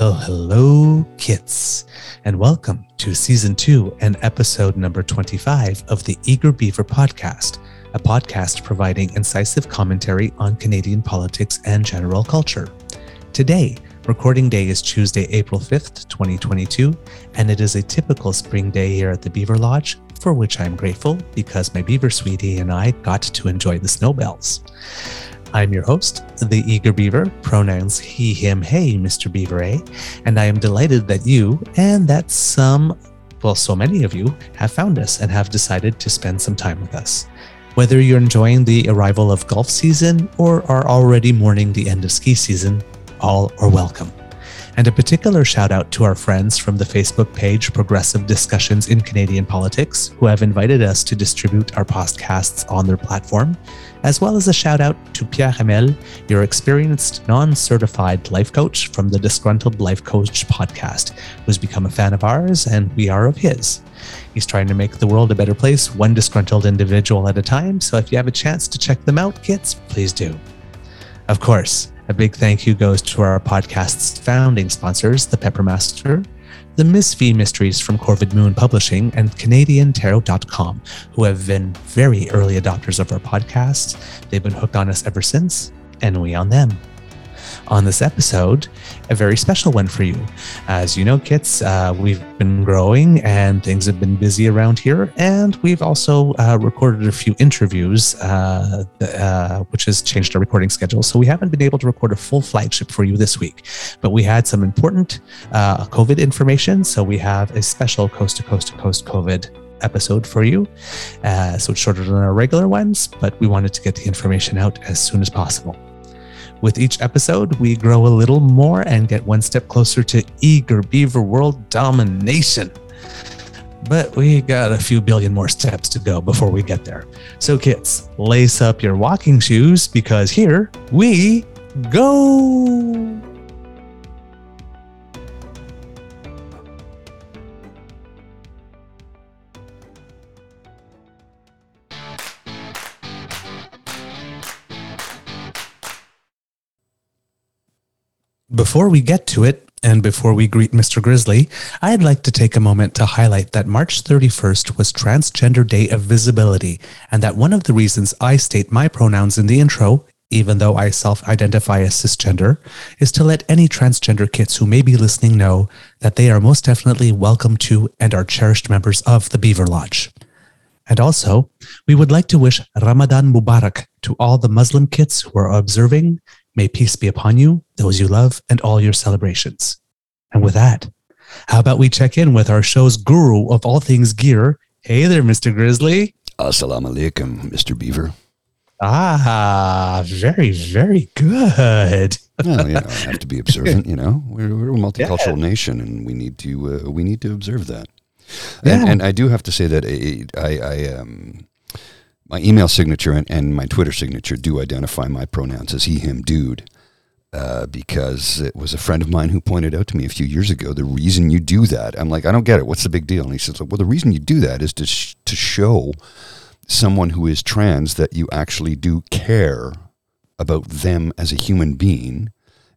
Well, hello, kits, and welcome to season two and episode number 25 of the Eager Beaver podcast, a podcast providing incisive commentary on Canadian politics and general culture. Today, recording day is Tuesday, April 5th, 2022, and it is a typical spring day here at the Beaver Lodge, for which I'm grateful because my beaver sweetie and I got to enjoy the snowbells. I'm your host, the Eager Beaver, pronouns he, him, hey, Mr. Beaver A, and I am delighted that you and that some, well, so many of you have found us and have decided to spend some time with us. Whether you're enjoying the arrival of golf season or are already mourning the end of ski season, all are welcome. And a particular shout out to our friends from the Facebook page Progressive Discussions in Canadian Politics, who have invited us to distribute our podcasts on their platform, as well as a shout out to Pierre Hamel, your experienced non certified life coach from the Disgruntled Life Coach podcast, who's become a fan of ours and we are of his. He's trying to make the world a better place, one disgruntled individual at a time. So if you have a chance to check them out, kids, please do. Of course, a big thank you goes to our podcast's founding sponsors, the Peppermaster, the Miss V Mysteries from Corvid Moon Publishing, and CanadianTarot.com, who have been very early adopters of our podcast. They've been hooked on us ever since, and we on them on this episode, a very special one for you. As you know, kits, uh, we've been growing and things have been busy around here. And we've also uh, recorded a few interviews, uh, uh, which has changed our recording schedule. So we haven't been able to record a full flagship for you this week, but we had some important uh, COVID information. So we have a special coast to coast to coast COVID episode for you. Uh, so it's shorter than our regular ones, but we wanted to get the information out as soon as possible. With each episode, we grow a little more and get one step closer to eager beaver world domination. But we got a few billion more steps to go before we get there. So, kids, lace up your walking shoes because here we go. Before we get to it, and before we greet Mr. Grizzly, I'd like to take a moment to highlight that March 31st was Transgender Day of Visibility, and that one of the reasons I state my pronouns in the intro, even though I self identify as cisgender, is to let any transgender kids who may be listening know that they are most definitely welcome to and are cherished members of the Beaver Lodge. And also, we would like to wish Ramadan Mubarak to all the Muslim kids who are observing May peace be upon you, those you love, and all your celebrations. And with that, how about we check in with our show's guru of all things gear? Hey there, Mr. Grizzly. Assalamu alaikum, Mr. Beaver. Ah, very, very good. well, you know, I have to be observant. You know, we're, we're a multicultural yeah. nation, and we need to uh, we need to observe that. And, yeah. and I do have to say that I, I um, my email signature and, and my Twitter signature do identify my pronouns as he, him, dude. Uh, because it was a friend of mine who pointed out to me a few years ago the reason you do that. I'm like, I don't get it. What's the big deal? And he says, well, the reason you do that is to sh- to show someone who is trans that you actually do care about them as a human being,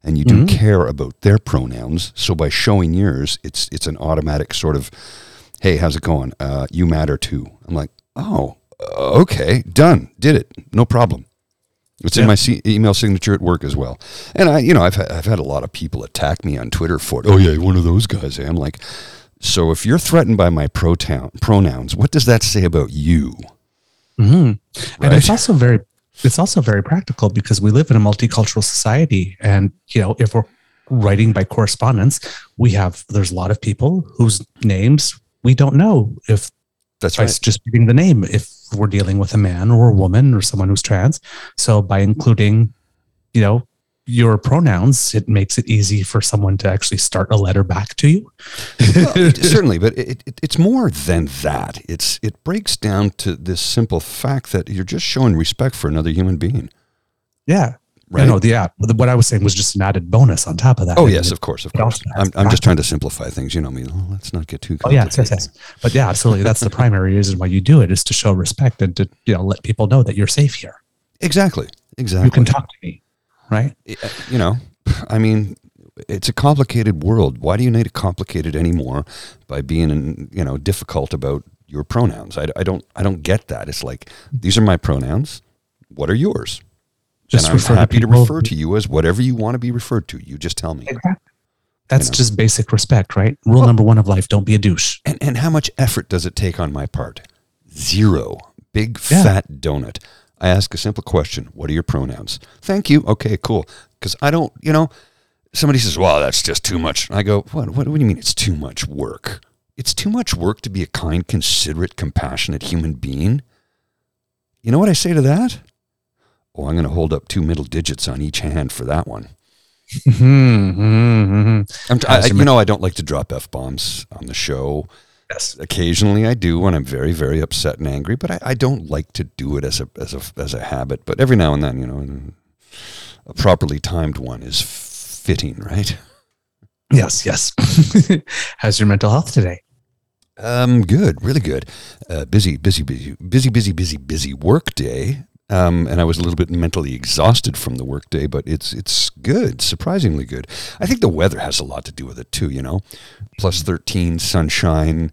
and you do mm-hmm. care about their pronouns. So by showing yours, it's it's an automatic sort of, hey, how's it going? Uh, you matter too. I'm like, oh, okay, done, did it, no problem. It's yeah. in my c- email signature at work as well. And I, you know, I've ha- I've had a lot of people attack me on Twitter for it. Oh yeah, one of those guys. I'm like, so if you're threatened by my pronouns, what does that say about you? Mm-hmm. Right? And it's also very it's also very practical because we live in a multicultural society, and you know, if we're writing by correspondence, we have there's a lot of people whose names we don't know if that's right. just reading the name if we're dealing with a man or a woman or someone who's trans. So by including, you know, your pronouns, it makes it easy for someone to actually start a letter back to you. well, certainly, but it, it, it's more than that. It's it breaks down to this simple fact that you're just showing respect for another human being. Yeah, Right. No, the app. What I was saying was just an added bonus on top of that. Oh yes, of course, of course. I'm, I'm just trying to simplify things. You know me. Well, let's not get too. Oh yeah, yes, yes. But yeah, absolutely. That's the primary reason why you do it is to show respect and to you know let people know that you're safe here. Exactly. Exactly. You can talk to me, right? Uh, you know, I mean, it's a complicated world. Why do you need to complicate it anymore by being, in you know, difficult about your pronouns? I, I don't, I don't get that. It's like these are my pronouns. What are yours? Just and I'm happy to, to, refer to you as whatever you want to be referred to. You just tell me. Exactly. That's you know? just basic respect, right? Rule well, number one of life: don't be a douche. And and how much effort does it take on my part? Zero. Big yeah. fat donut. I ask a simple question: What are your pronouns? Thank you. Okay, cool. Because I don't, you know, somebody says, "Well, that's just too much." I go, "What? What, what do you mean? It's too much work? It's too much work to be a kind, considerate, compassionate human being." You know what I say to that? Oh, I'm going to hold up two middle digits on each hand for that one. mm-hmm, I, you know, I don't like to drop f bombs on the show. Yes. Occasionally I do when I'm very, very upset and angry, but I, I, don't like to do it as a as a as a habit. But every now and then, you know, a properly timed one is fitting, right? Yes, yes. How's your mental health today? Um, good, really good. Uh, busy, busy, busy, busy, busy, busy, busy work day. Um, and I was a little bit mentally exhausted from the workday, but it's it's good, surprisingly good. I think the weather has a lot to do with it too. You know, plus thirteen, sunshine.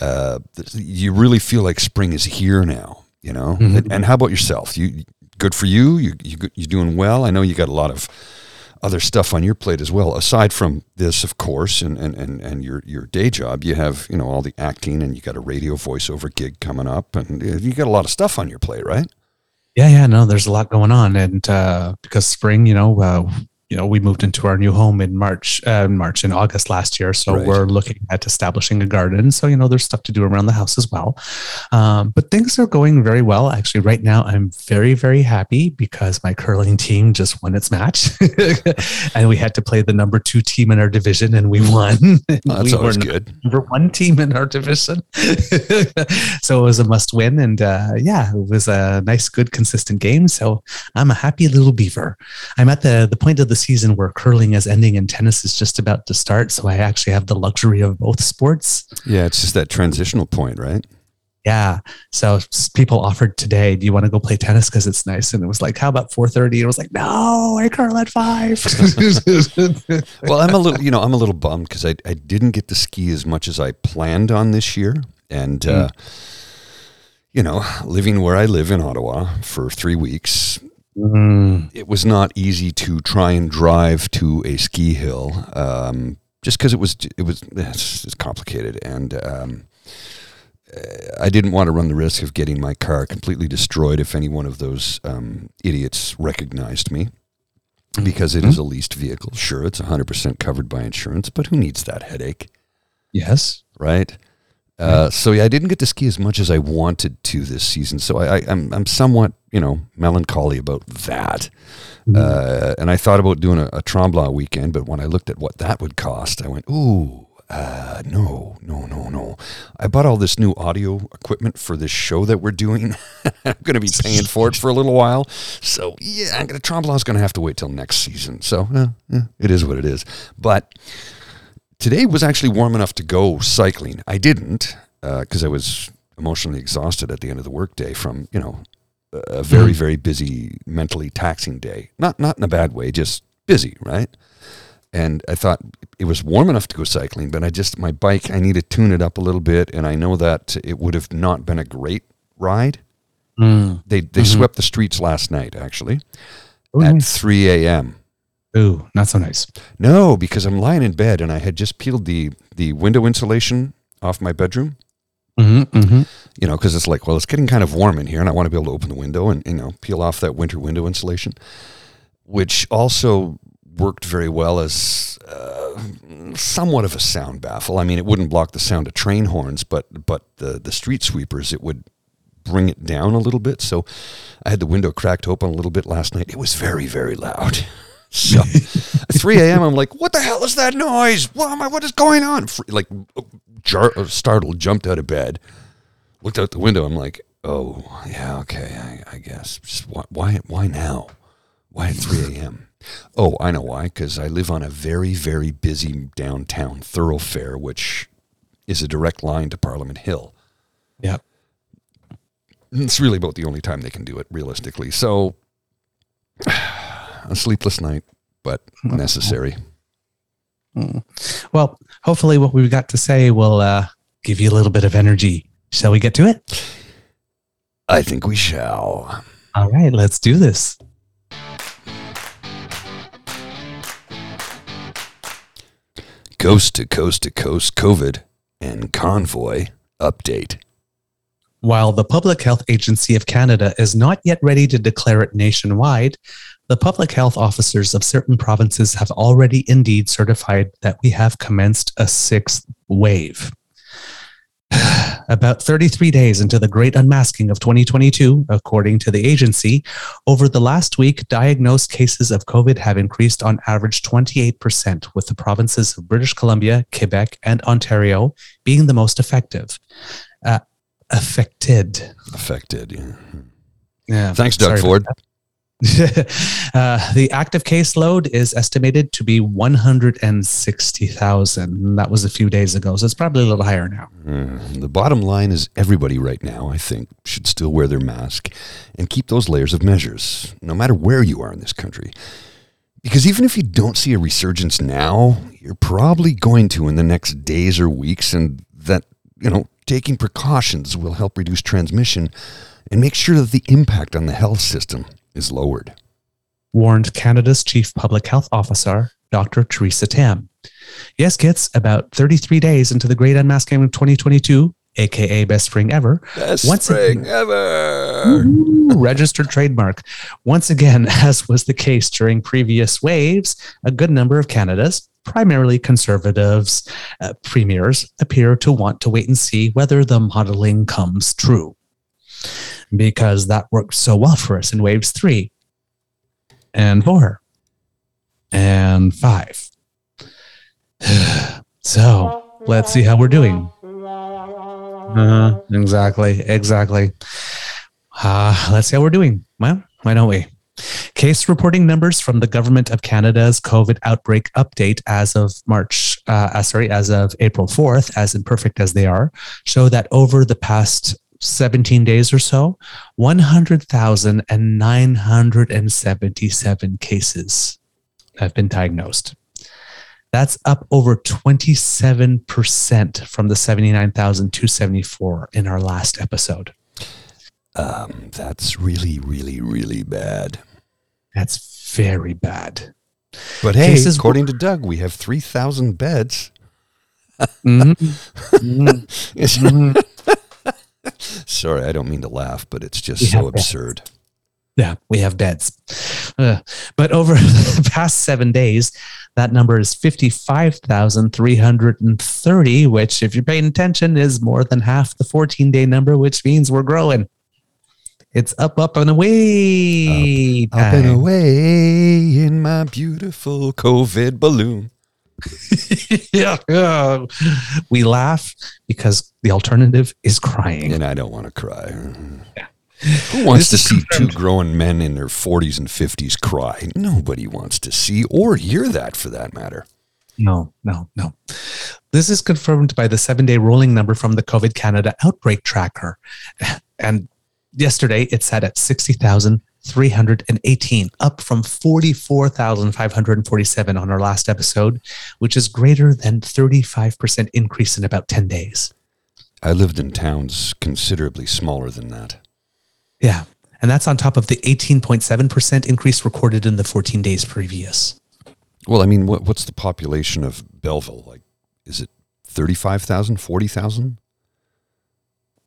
Uh, you really feel like spring is here now. You know, mm-hmm. and how about yourself? You good for you. You you you doing well? I know you got a lot of other stuff on your plate as well. Aside from this, of course, and, and, and, and your, your day job, you have, you know, all the acting and you got a radio voiceover gig coming up and you got a lot of stuff on your plate, right? Yeah, yeah, no, there's a lot going on, and uh, because spring, you know, uh, you know, we moved into our new home in March, uh, March and August last year. So right. we're looking at establishing a garden. So, you know, there's stuff to do around the house as well. Um, but things are going very well. Actually, right now, I'm very, very happy because my curling team just won its match. and we had to play the number two team in our division and we won. Oh, that's we always good. Number one team in our division. so it was a must win. And uh, yeah, it was a nice, good, consistent game. So I'm a happy little beaver. I'm at the, the point of the the season where curling is ending and tennis is just about to start. So I actually have the luxury of both sports. Yeah, it's just that transitional point, right? Yeah. So people offered today, do you want to go play tennis because it's nice? And it was like, how about 4:30? It was like, no, I curl at five. well, I'm a little, you know, I'm a little bummed because I, I didn't get to ski as much as I planned on this year. And mm. uh, you know, living where I live in Ottawa for three weeks, Mm. It was not easy to try and drive to a ski hill, um, just because it was it was it's, complicated, and um, I didn't want to run the risk of getting my car completely destroyed if any one of those um, idiots recognized me. Because it mm-hmm. is a leased vehicle. Sure, it's 100% covered by insurance, but who needs that headache? Yes. Right? Uh, so yeah, I didn't get to ski as much as I wanted to this season. So I, I, am I'm, I'm somewhat you know melancholy about that. Mm-hmm. Uh, and I thought about doing a, a Tremblant weekend, but when I looked at what that would cost, I went, ooh, uh, no, no, no, no. I bought all this new audio equipment for this show that we're doing. I'm going to be paying for it for a little while. So yeah, I'm going to Tremblant's going to have to wait till next season. So eh, it is what it is. But Today was actually warm enough to go cycling. I didn't because uh, I was emotionally exhausted at the end of the workday from you know a very mm. very busy mentally taxing day. Not not in a bad way, just busy, right? And I thought it was warm enough to go cycling, but I just my bike I need to tune it up a little bit, and I know that it would have not been a great ride. Mm. They they mm-hmm. swept the streets last night actually Ooh. at 3 a.m. Ooh, not so nice. No, because I'm lying in bed and I had just peeled the the window insulation off my bedroom. Mm-hmm, mm-hmm. You know, because it's like, well, it's getting kind of warm in here, and I want to be able to open the window and you know peel off that winter window insulation, which also worked very well as uh, somewhat of a sound baffle. I mean, it wouldn't block the sound of train horns, but but the the street sweepers, it would bring it down a little bit. So I had the window cracked open a little bit last night. It was very very loud. So at 3 a.m., I'm like, what the hell is that noise? What, am I, what is going on? Like, jar, uh, startled, jumped out of bed, looked out the window. I'm like, oh, yeah, okay, I, I guess. Just why, why, why now? Why at 3 a.m.? Oh, I know why. Because I live on a very, very busy downtown thoroughfare, which is a direct line to Parliament Hill. Yeah. It's really about the only time they can do it, realistically. So a sleepless night, but necessary. Mm. Well, hopefully, what we've got to say will uh, give you a little bit of energy. Shall we get to it? I think we shall. All right, let's do this. Coast to coast to coast COVID and convoy update. While the Public Health Agency of Canada is not yet ready to declare it nationwide, the public health officers of certain provinces have already indeed certified that we have commenced a sixth wave. About 33 days into the great unmasking of 2022, according to the agency, over the last week, diagnosed cases of COVID have increased on average 28%, with the provinces of British Columbia, Quebec, and Ontario being the most effective. Uh, affected. Affected, yeah. Yeah. Thanks, Doug Ford. uh, the active caseload is estimated to be 160,000. That was a few days ago, so it's probably a little higher now. Mm, the bottom line is everybody right now, I think, should still wear their mask and keep those layers of measures, no matter where you are in this country. Because even if you don't see a resurgence now, you're probably going to in the next days or weeks, and that, you know, taking precautions will help reduce transmission and make sure that the impact on the health system is lowered. Warned Canada's Chief Public Health Officer, Dr. Theresa Tam. Yes, kids, about 33 days into the great unmasking of 2022, aka best spring ever. Best Once spring again- ever. Ooh, registered trademark. Once again, as was the case during previous waves, a good number of Canada's, primarily conservatives, uh, premiers, appear to want to wait and see whether the modeling comes true. Because that worked so well for us in waves three and four and five. so let's see how we're doing. Uh, exactly, exactly. Uh, let's see how we're doing. Well, why don't we? Case reporting numbers from the Government of Canada's COVID outbreak update as of March, uh, uh, sorry, as of April 4th, as imperfect as they are, show that over the past 17 days or so, 100,977 cases have been diagnosed. That's up over 27% from the 79,274 in our last episode. Um, that's really, really, really bad. That's very bad. But hey, Cases- according to Doug, we have 3,000 beds. Mhm. Mhm. Sorry, I don't mean to laugh, but it's just We so have beds. absurd. Yeah, we have beds. Uh, but over the past seven days, that number is 55,330, which, if you're paying attention, is more than half the 14 day number, which means we're growing. It's up, up, and away. Up and away in my beautiful COVID balloon. Yeah, yeah. We laugh because the alternative is crying. And I don't want to cry. Who wants This to see two grown men in their 40s and 50s cry? Nobody wants to see or hear that for that matter. No, no, no. This is confirmed by the seven day rolling number from the COVID Canada outbreak tracker. And yesterday it sat at 60,318, up from 44,547 on our last episode, which is greater than 35% increase in about 10 days. I lived in towns considerably smaller than that. Yeah. And that's on top of the 18.7% increase recorded in the 14 days previous. Well, I mean, what, what's the population of Belleville? Like, is it 35,000, 40,000?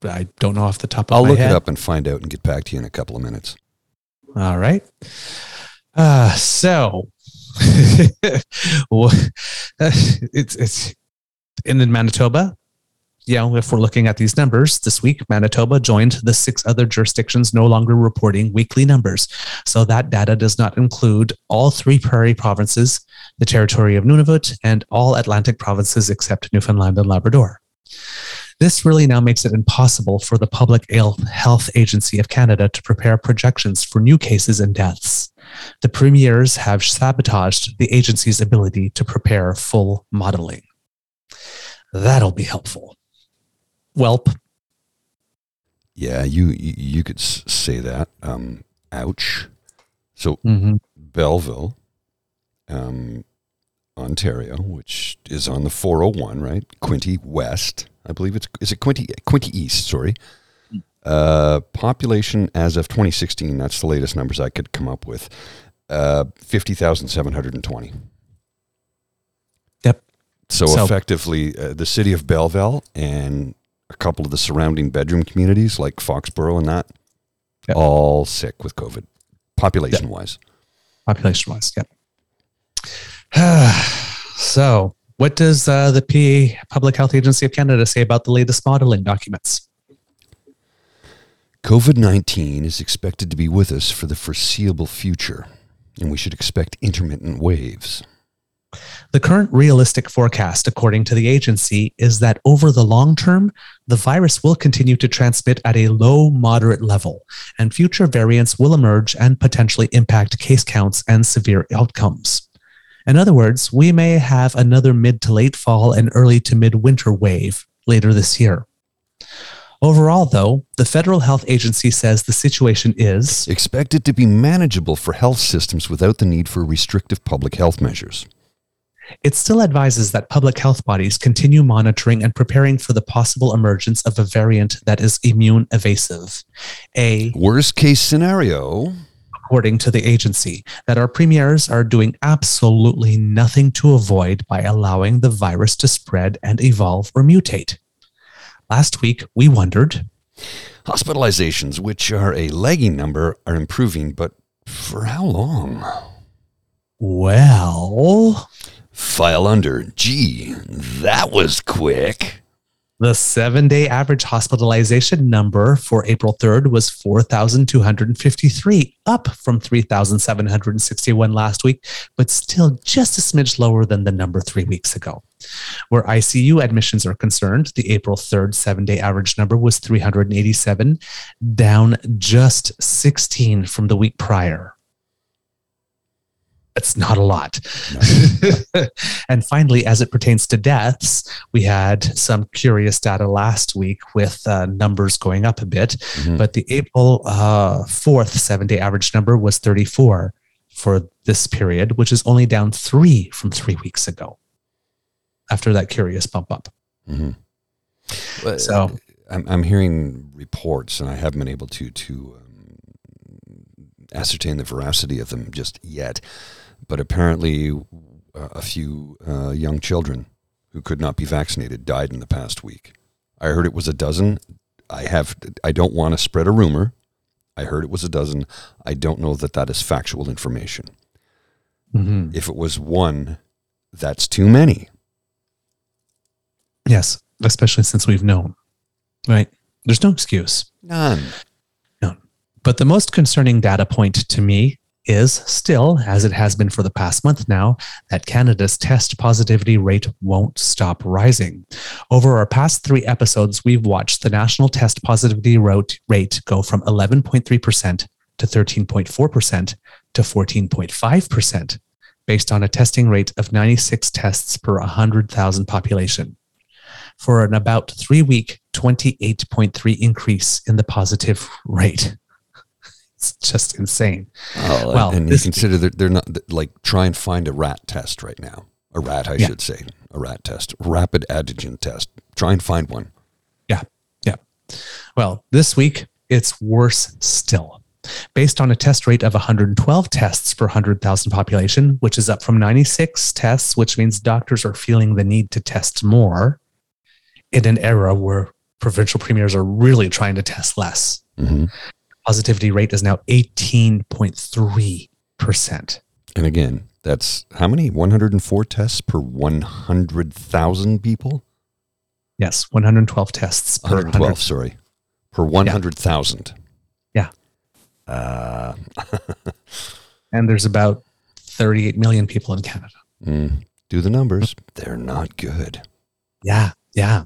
I don't know off the top of I'll my look it up and find out and get back to you in a couple of minutes. All right. Uh, so it's it's in Manitoba. Yeah, if we're looking at these numbers this week, Manitoba joined the six other jurisdictions no longer reporting weekly numbers. So that data does not include all three prairie provinces, the territory of Nunavut, and all Atlantic provinces except Newfoundland and Labrador. This really now makes it impossible for the Public Health Agency of Canada to prepare projections for new cases and deaths. The premiers have sabotaged the agency's ability to prepare full modeling. That'll be helpful. Welp. Yeah, you you, could say that. Um, ouch. So Mm-hmm. Belleville, um, Ontario, which is on the 401, right? Quinte West. I believe it's is it Quinte Quinte East, sorry. Uh, population as of 2016, that's the latest numbers I could come up with. Uh, 50,720. Yep. So, so effectively, uh, the city of Belleville and a couple of the surrounding bedroom communities like Foxboro and that, yep. all sick with COVID, population yep. wise. Population wise, yep. so, what does uh, the PA Public Health Agency of Canada say about the latest modeling documents? COVID 19 is expected to be with us for the foreseeable future, and we should expect intermittent waves. The current realistic forecast, according to the agency, is that over the long term, the virus will continue to transmit at a low, moderate level, and future variants will emerge and potentially impact case counts and severe outcomes. In other words, we may have another mid to late fall and early to mid winter wave later this year. Overall, though, the Federal Health Agency says the situation is expected to be manageable for health systems without the need for restrictive public health measures. It still advises that public health bodies continue monitoring and preparing for the possible emergence of a variant that is immune evasive. A worst case scenario, according to the agency, that our premiers are doing absolutely nothing to avoid by allowing the virus to spread and evolve or mutate. Last week, we wondered hospitalizations, which are a lagging number, are improving, but for how long? Well, File under. Gee, that was quick. The seven day average hospitalization number for April 3rd was 4,253, up from 3,761 last week, but still just a smidge lower than the number three weeks ago. Where ICU admissions are concerned, the April 3rd seven day average number was 387, down just 16 from the week prior. That's not a lot. No. and finally, as it pertains to deaths, we had some curious data last week with uh, numbers going up a bit. Mm-hmm. But the April uh, 4th seven day average number was 34 for this period, which is only down three from three weeks ago after that curious bump up. Mm-hmm. so I'm, I'm hearing reports, and I haven't been able to, to um, ascertain the veracity of them just yet but apparently uh, a few uh, young children who could not be vaccinated died in the past week. I heard it was a dozen. I have. I don't want to spread a rumor. I heard it was a dozen. I don't know that that is factual information. Mm-hmm. If it was one, that's too many. Yes, especially since we've known, right? There's no excuse. None. None. But the most concerning data point to me is still, as it has been for the past month now, that Canada's test positivity rate won't stop rising. Over our past three episodes, we've watched the national test positivity rate go from 11.3% to 13.4% to 14.5%, based on a testing rate of 96 tests per 100,000 population. For an about three week 28.3 increase in the positive rate. It's just insane. Oh, well, and you consider that they're not like try and find a rat test right now. A rat, I yeah. should say, a rat test, rapid antigen test. Try and find one. Yeah, yeah. Well, this week it's worse still. Based on a test rate of 112 tests per 100,000 population, which is up from 96 tests, which means doctors are feeling the need to test more in an era where provincial premiers are really trying to test less. Mm-hmm positivity rate is now 18.3%. And again, that's how many? 104 tests per 100,000 people? Yes, 112 tests per 112, sorry, per 100,000. Yeah. yeah. Uh. and there's about 38 million people in Canada. Mm, do the numbers. They're not good. Yeah, yeah.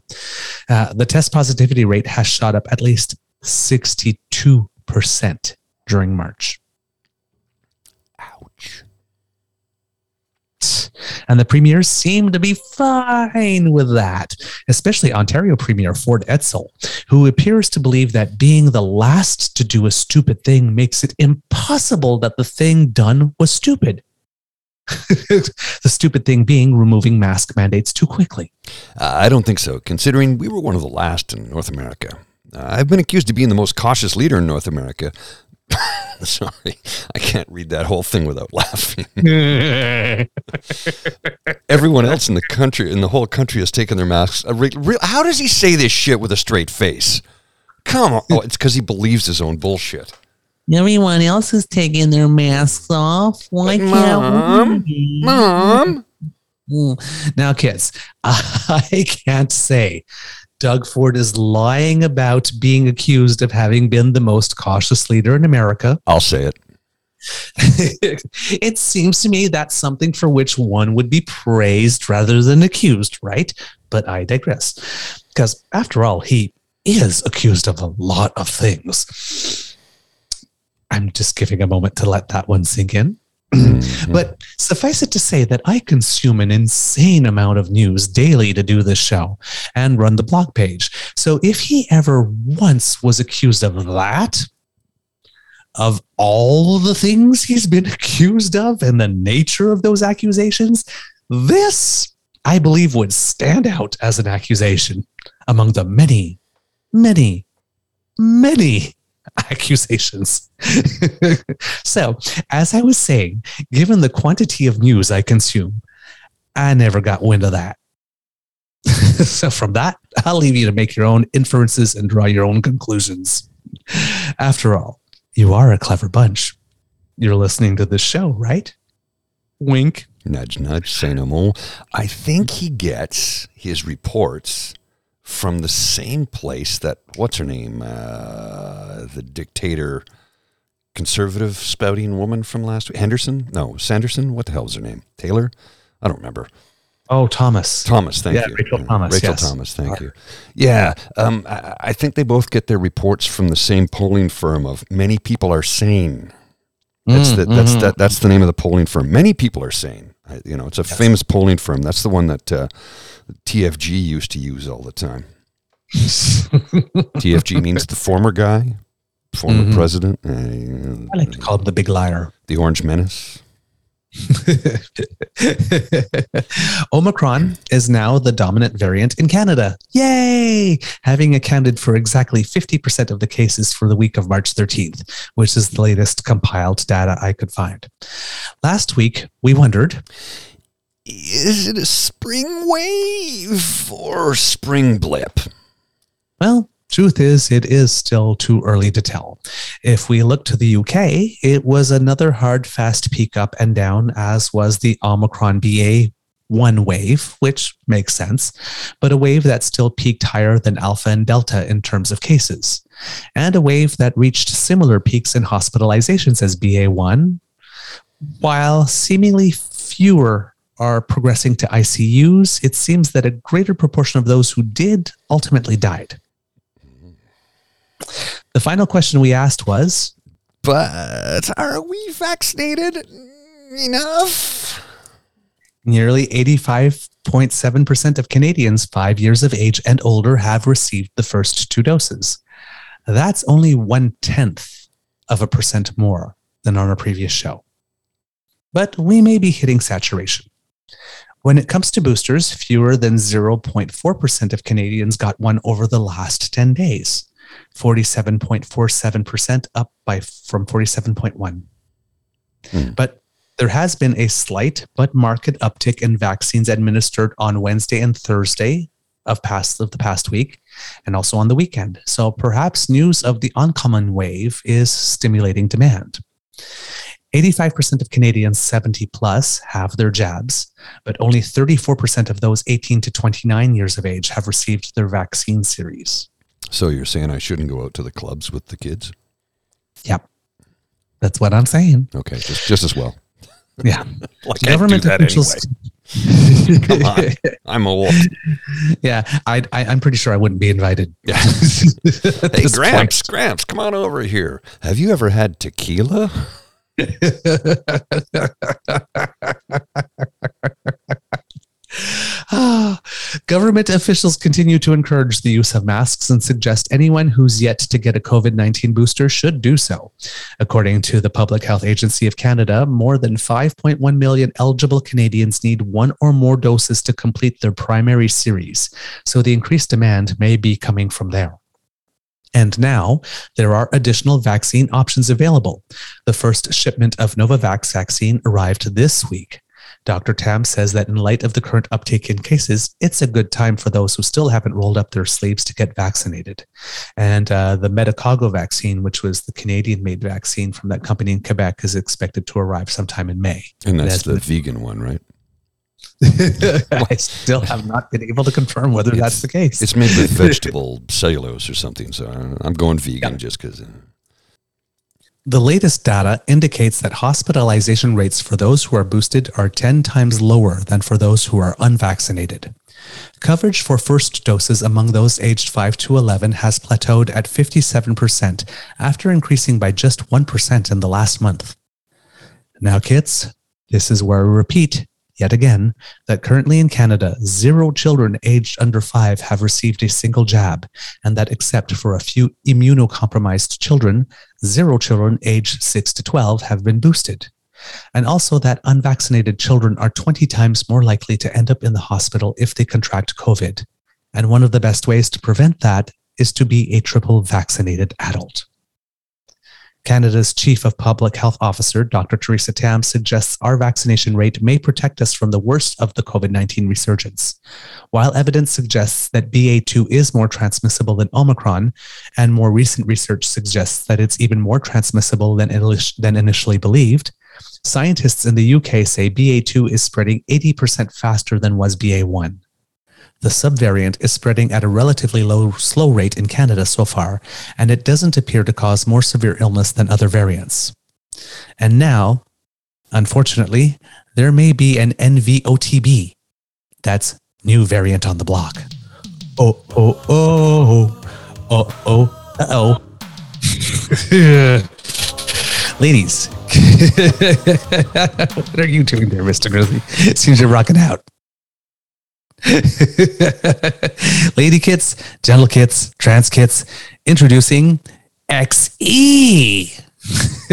Uh, the test positivity rate has shot up at least 62 percent during March. Ouch. And the premiers seem to be fine with that, especially Ontario Premier Ford Etzel, who appears to believe that being the last to do a stupid thing makes it impossible that the thing done was stupid. the stupid thing being removing mask mandates too quickly. Uh, I don't think so, considering we were one of the last in North America. Uh, I've been accused of being the most cautious leader in North America. Sorry, I can't read that whole thing without laughing. Everyone else in the country, in the whole country, has taken their masks. How does he say this shit with a straight face? Come on. Oh, it's because he believes his own bullshit. Everyone else is taking their masks off. Why can't we? Mom? Mm. Now, kids, I can't say Doug Ford is lying about being accused of having been the most cautious leader in America. I'll say it. it seems to me that's something for which one would be praised rather than accused, right? But I digress. Because after all, he is accused of a lot of things. I'm just giving a moment to let that one sink in. Mm-hmm. But suffice it to say that I consume an insane amount of news daily to do this show and run the blog page. So if he ever once was accused of that, of all the things he's been accused of and the nature of those accusations, this, I believe, would stand out as an accusation among the many, many, many accusations. so, as I was saying, given the quantity of news I consume, I never got wind of that. so, from that, I'll leave you to make your own inferences and draw your own conclusions. After all, you are a clever bunch. You're listening to this show, right? Wink. Nudge, nudge, say no more. I think he gets his reports from the same place that what's her name, uh, the dictator, conservative spouting woman from last week, Henderson? No, Sanderson. What the hell was her name? Taylor? I don't remember. Oh, Thomas. Thomas, thank yeah, you. Rachel Thomas. Rachel yes. Thomas, thank you. Yeah, um, I, I, think they both get their reports from the same polling firm of many people are sane. That's mm, the that's mm-hmm. that, that's the name of the polling firm. Many people are sane. I, you know, it's a famous polling firm. That's the one that uh, TFG used to use all the time. TFG means the former guy, former mm-hmm. president. I like to call him the big liar. The Orange Menace. Omicron is now the dominant variant in Canada. Yay! Having accounted for exactly 50% of the cases for the week of March 13th, which is the latest compiled data I could find. Last week, we wondered is it a spring wave or spring blip? Well, truth is, it is still too early to tell. If we look to the UK, it was another hard, fast peak up and down, as was the Omicron BA one wave, which makes sense, but a wave that still peaked higher than Alpha and Delta in terms of cases, and a wave that reached similar peaks in hospitalizations as BA1, while seemingly fewer are progressing to ICUs, it seems that a greater proportion of those who did ultimately died. The final question we asked was But are we vaccinated enough? Nearly 85.7% of Canadians five years of age and older have received the first two doses. That's only one tenth of a percent more than on our previous show. But we may be hitting saturation. When it comes to boosters, fewer than 0.4% of Canadians got one over the last 10 days, 47.47% up by from 47.1. Hmm. But there has been a slight but marked uptick in vaccines administered on Wednesday and Thursday of past of the past week and also on the weekend. So perhaps news of the oncoming wave is stimulating demand. 85% of Canadians 70 plus have their jabs, but only 34% of those 18 to 29 years of age have received their vaccine series. So you're saying I shouldn't go out to the clubs with the kids? Yep. That's what I'm saying. Okay, just just as well. Yeah. like Government officials. Anyway. Come on. I'm old. Yeah, I, I am pretty sure I wouldn't be invited. Yeah. hey, Gramps, point. Gramps, come on over here. Have you ever had tequila? Government officials continue to encourage the use of masks and suggest anyone who's yet to get a COVID 19 booster should do so. According to the Public Health Agency of Canada, more than 5.1 million eligible Canadians need one or more doses to complete their primary series, so the increased demand may be coming from there. And now there are additional vaccine options available. The first shipment of Novavax vaccine arrived this week. Dr. Tam says that in light of the current uptake in cases, it's a good time for those who still haven't rolled up their sleeves to get vaccinated. And uh, the Medicago vaccine, which was the Canadian made vaccine from that company in Quebec, is expected to arrive sometime in May. And that's the vegan one, right? I still have not been able to confirm whether it's, that's the case. It's made with vegetable cellulose or something, so I'm going vegan just because. Uh, the latest data indicates that hospitalization rates for those who are boosted are 10 times lower than for those who are unvaccinated. Coverage for first doses among those aged 5 to 11 has plateaued at 57% after increasing by just 1% in the last month. Now, kids, this is where we repeat yet again that currently in Canada, zero children aged under five have received a single jab, and that except for a few immunocompromised children, zero children aged 6 to 12 have been boosted. And also that unvaccinated children are 20 times more likely to end up in the hospital if they contract COVID. And one of the best ways to prevent that is to be a triple vaccinated adult. Canada's Chief of Public Health Officer, Dr. Theresa Tam, suggests our vaccination rate may protect us from the worst of the COVID 19 resurgence. While evidence suggests that BA2 is more transmissible than Omicron, and more recent research suggests that it's even more transmissible than, than initially believed, scientists in the UK say BA2 is spreading 80% faster than was BA1. The subvariant is spreading at a relatively low, slow rate in Canada so far, and it doesn't appear to cause more severe illness than other variants. And now, unfortunately, there may be an NVOTB. That's new variant on the block. Oh, oh, oh, oh, oh, uh oh. Ladies, what are you doing there, Mr. Grizzly? Seems you're rocking out. Lady kits, gentle kits, trans kits, introducing XE.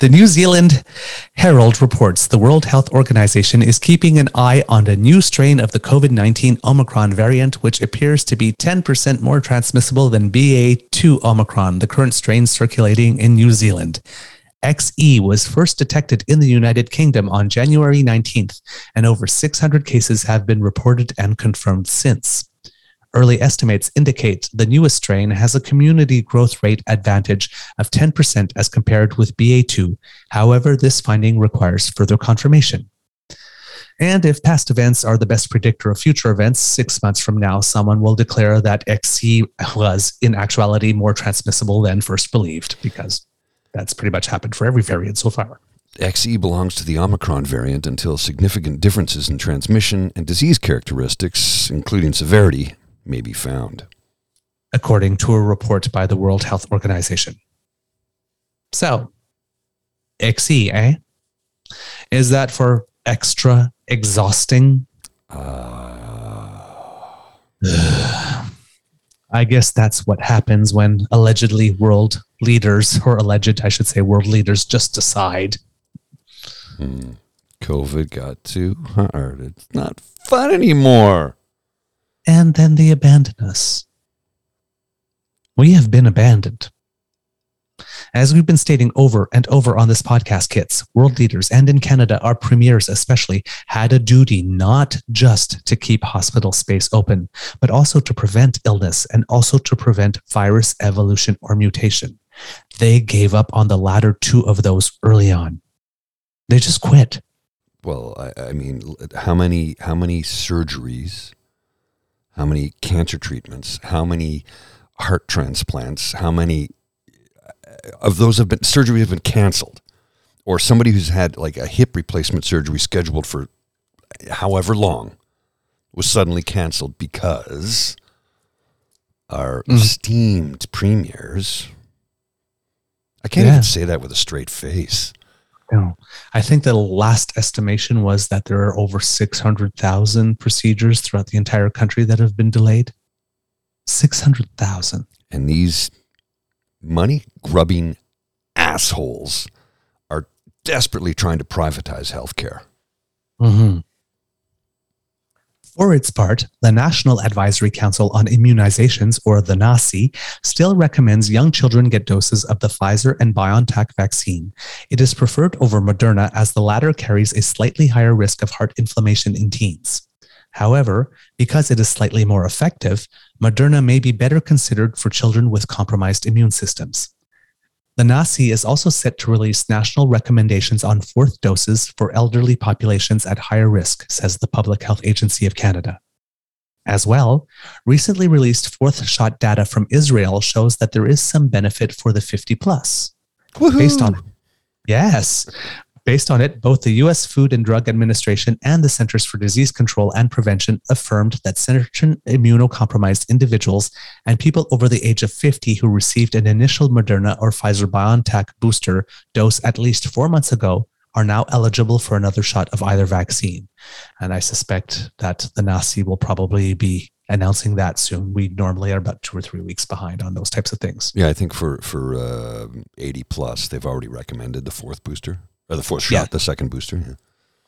the New Zealand Herald reports the World Health Organization is keeping an eye on a new strain of the COVID 19 Omicron variant, which appears to be 10% more transmissible than BA2 Omicron, the current strain circulating in New Zealand. XE was first detected in the United Kingdom on January 19th, and over 600 cases have been reported and confirmed since. Early estimates indicate the newest strain has a community growth rate advantage of 10% as compared with BA2. However, this finding requires further confirmation. And if past events are the best predictor of future events, six months from now, someone will declare that XE was in actuality more transmissible than first believed because that's pretty much happened for every variant so far. XE belongs to the Omicron variant until significant differences in transmission and disease characteristics, including severity, may be found. According to a report by the World Health Organization. So, XE, eh? Is that for extra exhausting? Uh... I guess that's what happens when allegedly world leaders, or alleged, I should say, world leaders just decide. Hmm. COVID got too hard. It's not fun anymore. And then they abandon us. We have been abandoned. As we've been stating over and over on this podcast, kits, world leaders, and in Canada, our premiers especially, had a duty not just to keep hospital space open, but also to prevent illness and also to prevent virus evolution or mutation. They gave up on the latter two of those early on. They just quit. Well, I, I mean, how many how many surgeries, how many cancer treatments, how many heart transplants, how many of those have been surgeries have been canceled, or somebody who's had like a hip replacement surgery scheduled for however long was suddenly canceled because our mm. esteemed premiers. I can't yeah. even say that with a straight face. No. I think the last estimation was that there are over 600,000 procedures throughout the entire country that have been delayed. 600,000. And these money grubbing assholes are desperately trying to privatize healthcare. Mm-hmm. For its part, the National Advisory Council on Immunizations, or the NACI, still recommends young children get doses of the Pfizer and BioNTech vaccine. It is preferred over Moderna as the latter carries a slightly higher risk of heart inflammation in teens. However, because it is slightly more effective, Moderna may be better considered for children with compromised immune systems. The NACI is also set to release national recommendations on fourth doses for elderly populations at higher risk, says the Public Health Agency of Canada. As well, recently released fourth shot data from Israel shows that there is some benefit for the 50 plus. Woohoo! Based on Yes, Based on it, both the U.S. Food and Drug Administration and the Centers for Disease Control and Prevention affirmed that certain immunocompromised individuals and people over the age of 50 who received an initial Moderna or Pfizer BioNTech booster dose at least four months ago are now eligible for another shot of either vaccine. And I suspect that the NACI will probably be announcing that soon. We normally are about two or three weeks behind on those types of things. Yeah, I think for for uh, 80 plus, they've already recommended the fourth booster. Or the fourth shot, yeah. the second booster. Yeah.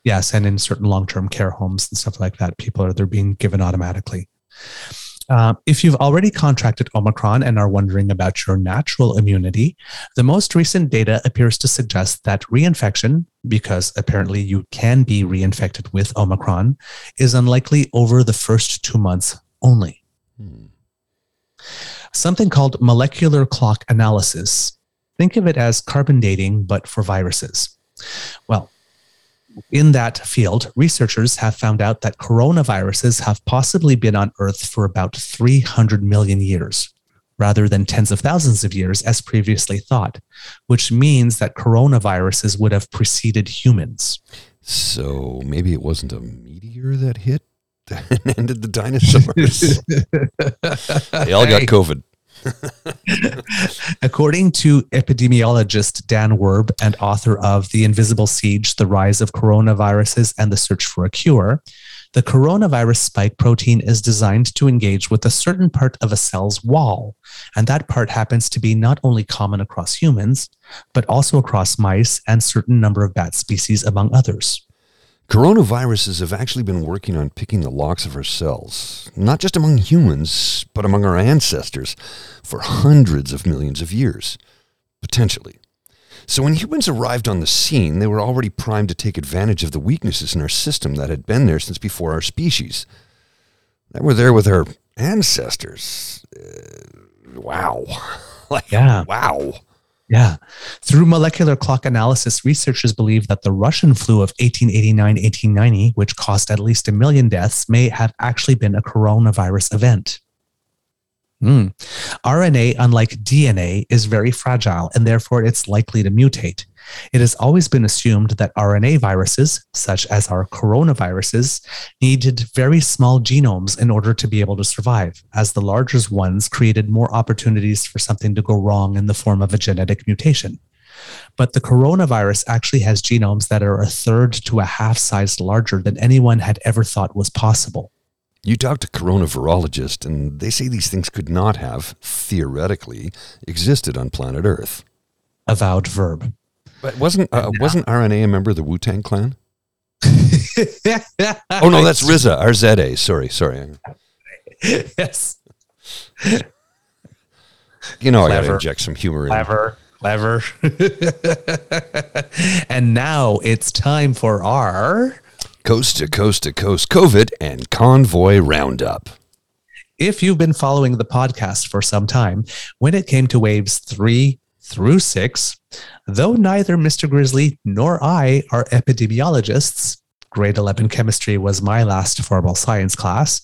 Yes, and in certain long-term care homes and stuff like that, people are they're being given automatically. Uh, if you've already contracted Omicron and are wondering about your natural immunity, the most recent data appears to suggest that reinfection, because apparently you can be reinfected with Omicron, is unlikely over the first two months only. Hmm. Something called molecular clock analysis. Think of it as carbon dating, but for viruses. Well, in that field, researchers have found out that coronaviruses have possibly been on Earth for about 300 million years, rather than tens of thousands of years as previously thought, which means that coronaviruses would have preceded humans. So maybe it wasn't a meteor that hit and ended the dinosaurs. they all got COVID. According to epidemiologist Dan Werb and author of The Invisible Siege The Rise of Coronaviruses and the Search for a Cure, the coronavirus spike protein is designed to engage with a certain part of a cell's wall. And that part happens to be not only common across humans, but also across mice and certain number of bat species, among others. Coronaviruses have actually been working on picking the locks of our cells, not just among humans, but among our ancestors, for hundreds of millions of years, potentially. So when humans arrived on the scene, they were already primed to take advantage of the weaknesses in our system that had been there since before our species. That were there with our ancestors. Uh, wow. like, yeah. Wow. Yeah. Through molecular clock analysis, researchers believe that the Russian flu of 1889 1890, which caused at least a million deaths, may have actually been a coronavirus event. Mm. RNA, unlike DNA, is very fragile and therefore it's likely to mutate. It has always been assumed that RNA viruses, such as our coronaviruses, needed very small genomes in order to be able to survive, as the larger ones created more opportunities for something to go wrong in the form of a genetic mutation. But the coronavirus actually has genomes that are a third to a half size larger than anyone had ever thought was possible. You talk to coronavirologists, and they say these things could not have, theoretically, existed on planet Earth. Avowed Werb. But wasn't uh, wasn't RNA a member of the Wu Tang Clan? oh no, that's RZA. RZA. Sorry, sorry. yes. You know, clever, I got to inject some humor clever, in. Clever, and now it's time for our coast to coast to coast COVID and convoy roundup. If you've been following the podcast for some time, when it came to waves three through six, though neither Mr. Grizzly nor I are epidemiologists, grade 11 chemistry was my last formal science class,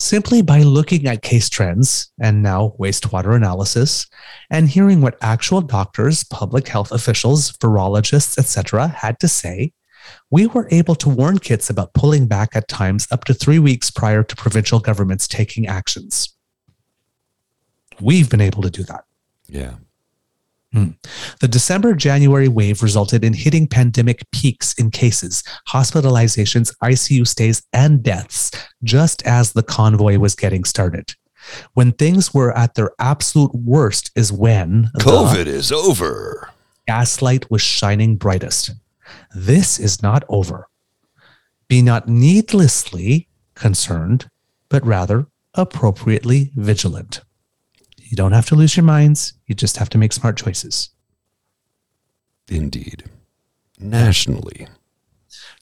simply by looking at case trends and now wastewater analysis and hearing what actual doctors, public health officials, virologists, etc. had to say, we were able to warn kids about pulling back at times up to three weeks prior to provincial governments taking actions. We've been able to do that. Yeah. Hmm. The December January wave resulted in hitting pandemic peaks in cases, hospitalizations, ICU stays, and deaths, just as the convoy was getting started. When things were at their absolute worst is when COVID is over. Gaslight was shining brightest. This is not over. Be not needlessly concerned, but rather appropriately vigilant. You don't have to lose your minds. You just have to make smart choices. Indeed. Nationally.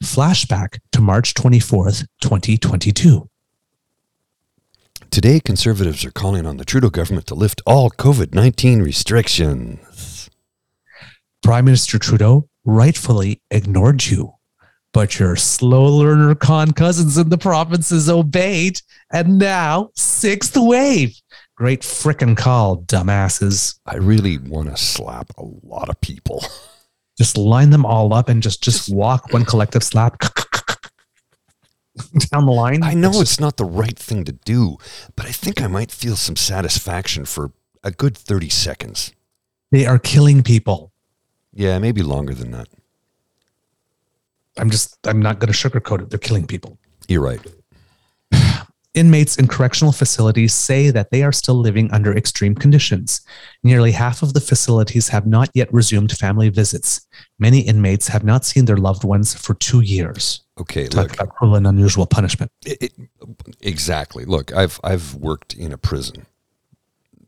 Flashback to March 24th, 2022. Today, conservatives are calling on the Trudeau government to lift all COVID 19 restrictions. Prime Minister Trudeau rightfully ignored you, but your slow learner con cousins in the provinces obeyed, and now, sixth wave. Great frickin' call, dumbasses. I really want to slap a lot of people. Just line them all up and just just walk one collective slap down the line. I know it's, it's not the right thing to do, but I think I might feel some satisfaction for a good 30 seconds. They are killing people. Yeah, maybe longer than that. I'm just, I'm not going to sugarcoat it. They're killing people. You're right. Inmates in correctional facilities say that they are still living under extreme conditions. Nearly half of the facilities have not yet resumed family visits. Many inmates have not seen their loved ones for two years. Okay, Talk look, about cruel and unusual punishment. It, it, exactly. Look, I've I've worked in a prison.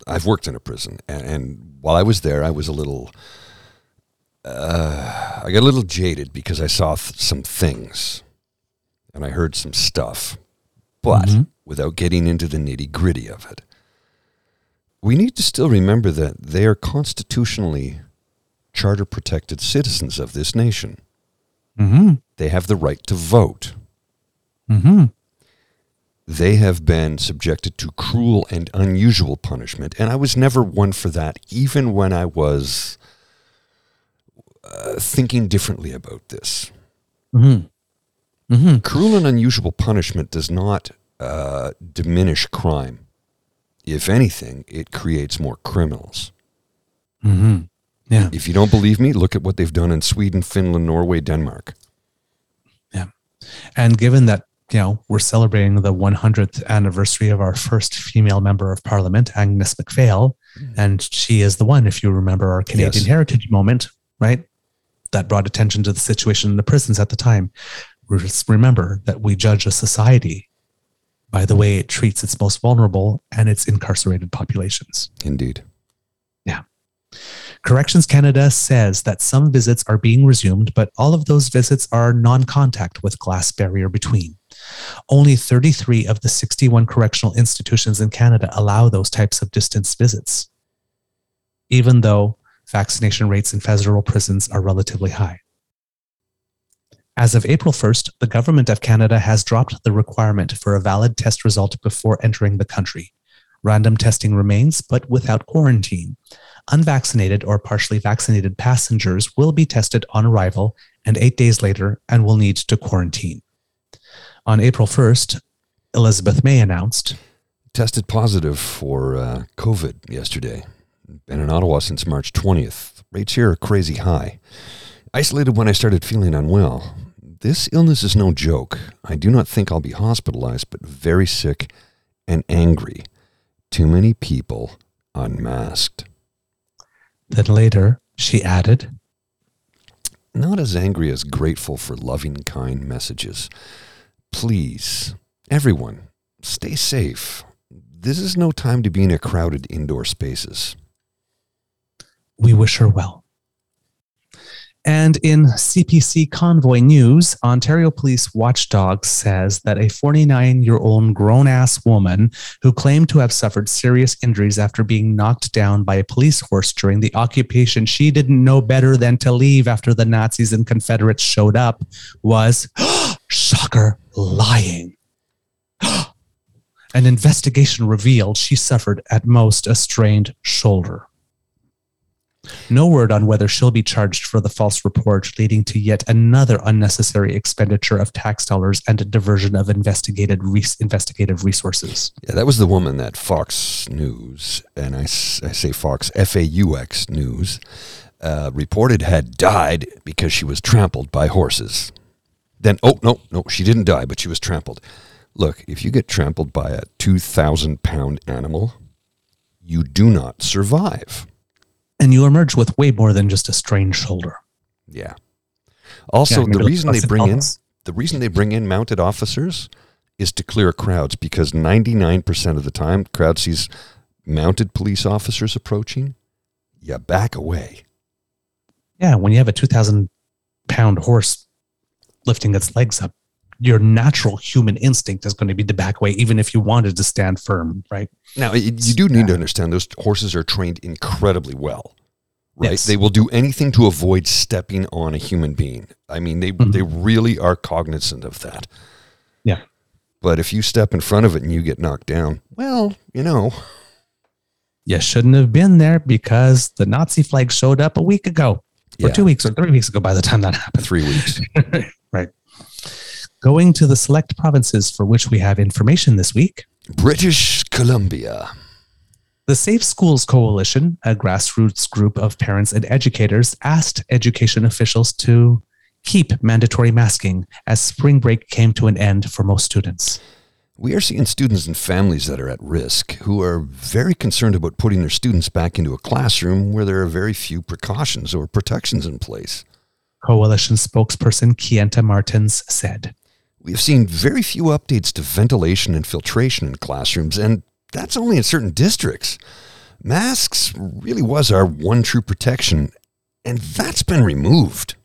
I've worked in a prison, and, and while I was there, I was a little. Uh, I got a little jaded because I saw th- some things, and I heard some stuff, but. Mm-hmm without getting into the nitty gritty of it. We need to still remember that they are constitutionally charter protected citizens of this nation. Mm-hmm. They have the right to vote. Mm-hmm. They have been subjected to cruel and unusual punishment, and I was never one for that, even when I was uh, thinking differently about this. Mm-hmm. Mm-hmm. Cruel and unusual punishment does not uh, diminish crime. If anything, it creates more criminals. Mm-hmm. Yeah. If you don't believe me, look at what they've done in Sweden, Finland, Norway, Denmark. Yeah. And given that, you know, we're celebrating the 100th anniversary of our first female member of parliament, Agnes MacPhail, mm-hmm. and she is the one, if you remember our Canadian yes. Heritage moment, right? That brought attention to the situation in the prisons at the time. Remember that we judge a society by the way it treats its most vulnerable and its incarcerated populations. Indeed. Yeah. Corrections Canada says that some visits are being resumed, but all of those visits are non contact with glass barrier between. Only 33 of the 61 correctional institutions in Canada allow those types of distance visits, even though vaccination rates in federal prisons are relatively high. As of April 1st, the Government of Canada has dropped the requirement for a valid test result before entering the country. Random testing remains, but without quarantine. Unvaccinated or partially vaccinated passengers will be tested on arrival and eight days later and will need to quarantine. On April 1st, Elizabeth May announced Tested positive for uh, COVID yesterday. Been in Ottawa since March 20th. Rates here are crazy high. Isolated when I started feeling unwell. This illness is no joke. I do not think I'll be hospitalized, but very sick and angry. Too many people unmasked. Then later, she added, Not as angry as grateful for loving, kind messages. Please, everyone, stay safe. This is no time to be in a crowded indoor spaces. We wish her well. And in CPC Convoy News, Ontario Police Watchdog says that a 49 year old grown ass woman who claimed to have suffered serious injuries after being knocked down by a police horse during the occupation, she didn't know better than to leave after the Nazis and Confederates showed up, was, shocker, lying. An investigation revealed she suffered at most a strained shoulder. No word on whether she'll be charged for the false report, leading to yet another unnecessary expenditure of tax dollars and a diversion of investigated res- investigative resources. Yeah, that was the woman that Fox News, and I, I say Fox, F A U X News, uh, reported had died because she was trampled by horses. Then, oh, no, no, she didn't die, but she was trampled. Look, if you get trampled by a 2,000 pound animal, you do not survive and you emerge with way more than just a strained shoulder. Yeah. Also, yeah, the reason they bring in the reason they bring in mounted officers is to clear crowds because 99% of the time crowd sees mounted police officers approaching, you back away. Yeah, when you have a 2000 pound horse lifting its legs up, your natural human instinct is going to be the back way, even if you wanted to stand firm, right? Now, you do need yeah. to understand those horses are trained incredibly well, right? Yes. They will do anything to avoid stepping on a human being. I mean, they mm-hmm. they really are cognizant of that. Yeah. But if you step in front of it and you get knocked down, well, you know, you shouldn't have been there because the Nazi flag showed up a week ago, or yeah. two weeks, or three weeks ago. By the time that happened, three weeks, right? Going to the select provinces for which we have information this week British Columbia. The Safe Schools Coalition, a grassroots group of parents and educators, asked education officials to keep mandatory masking as spring break came to an end for most students. We are seeing students and families that are at risk who are very concerned about putting their students back into a classroom where there are very few precautions or protections in place. Coalition spokesperson Kyenta Martins said. We have seen very few updates to ventilation and filtration in classrooms, and that's only in certain districts. Masks really was our one true protection, and that's been removed.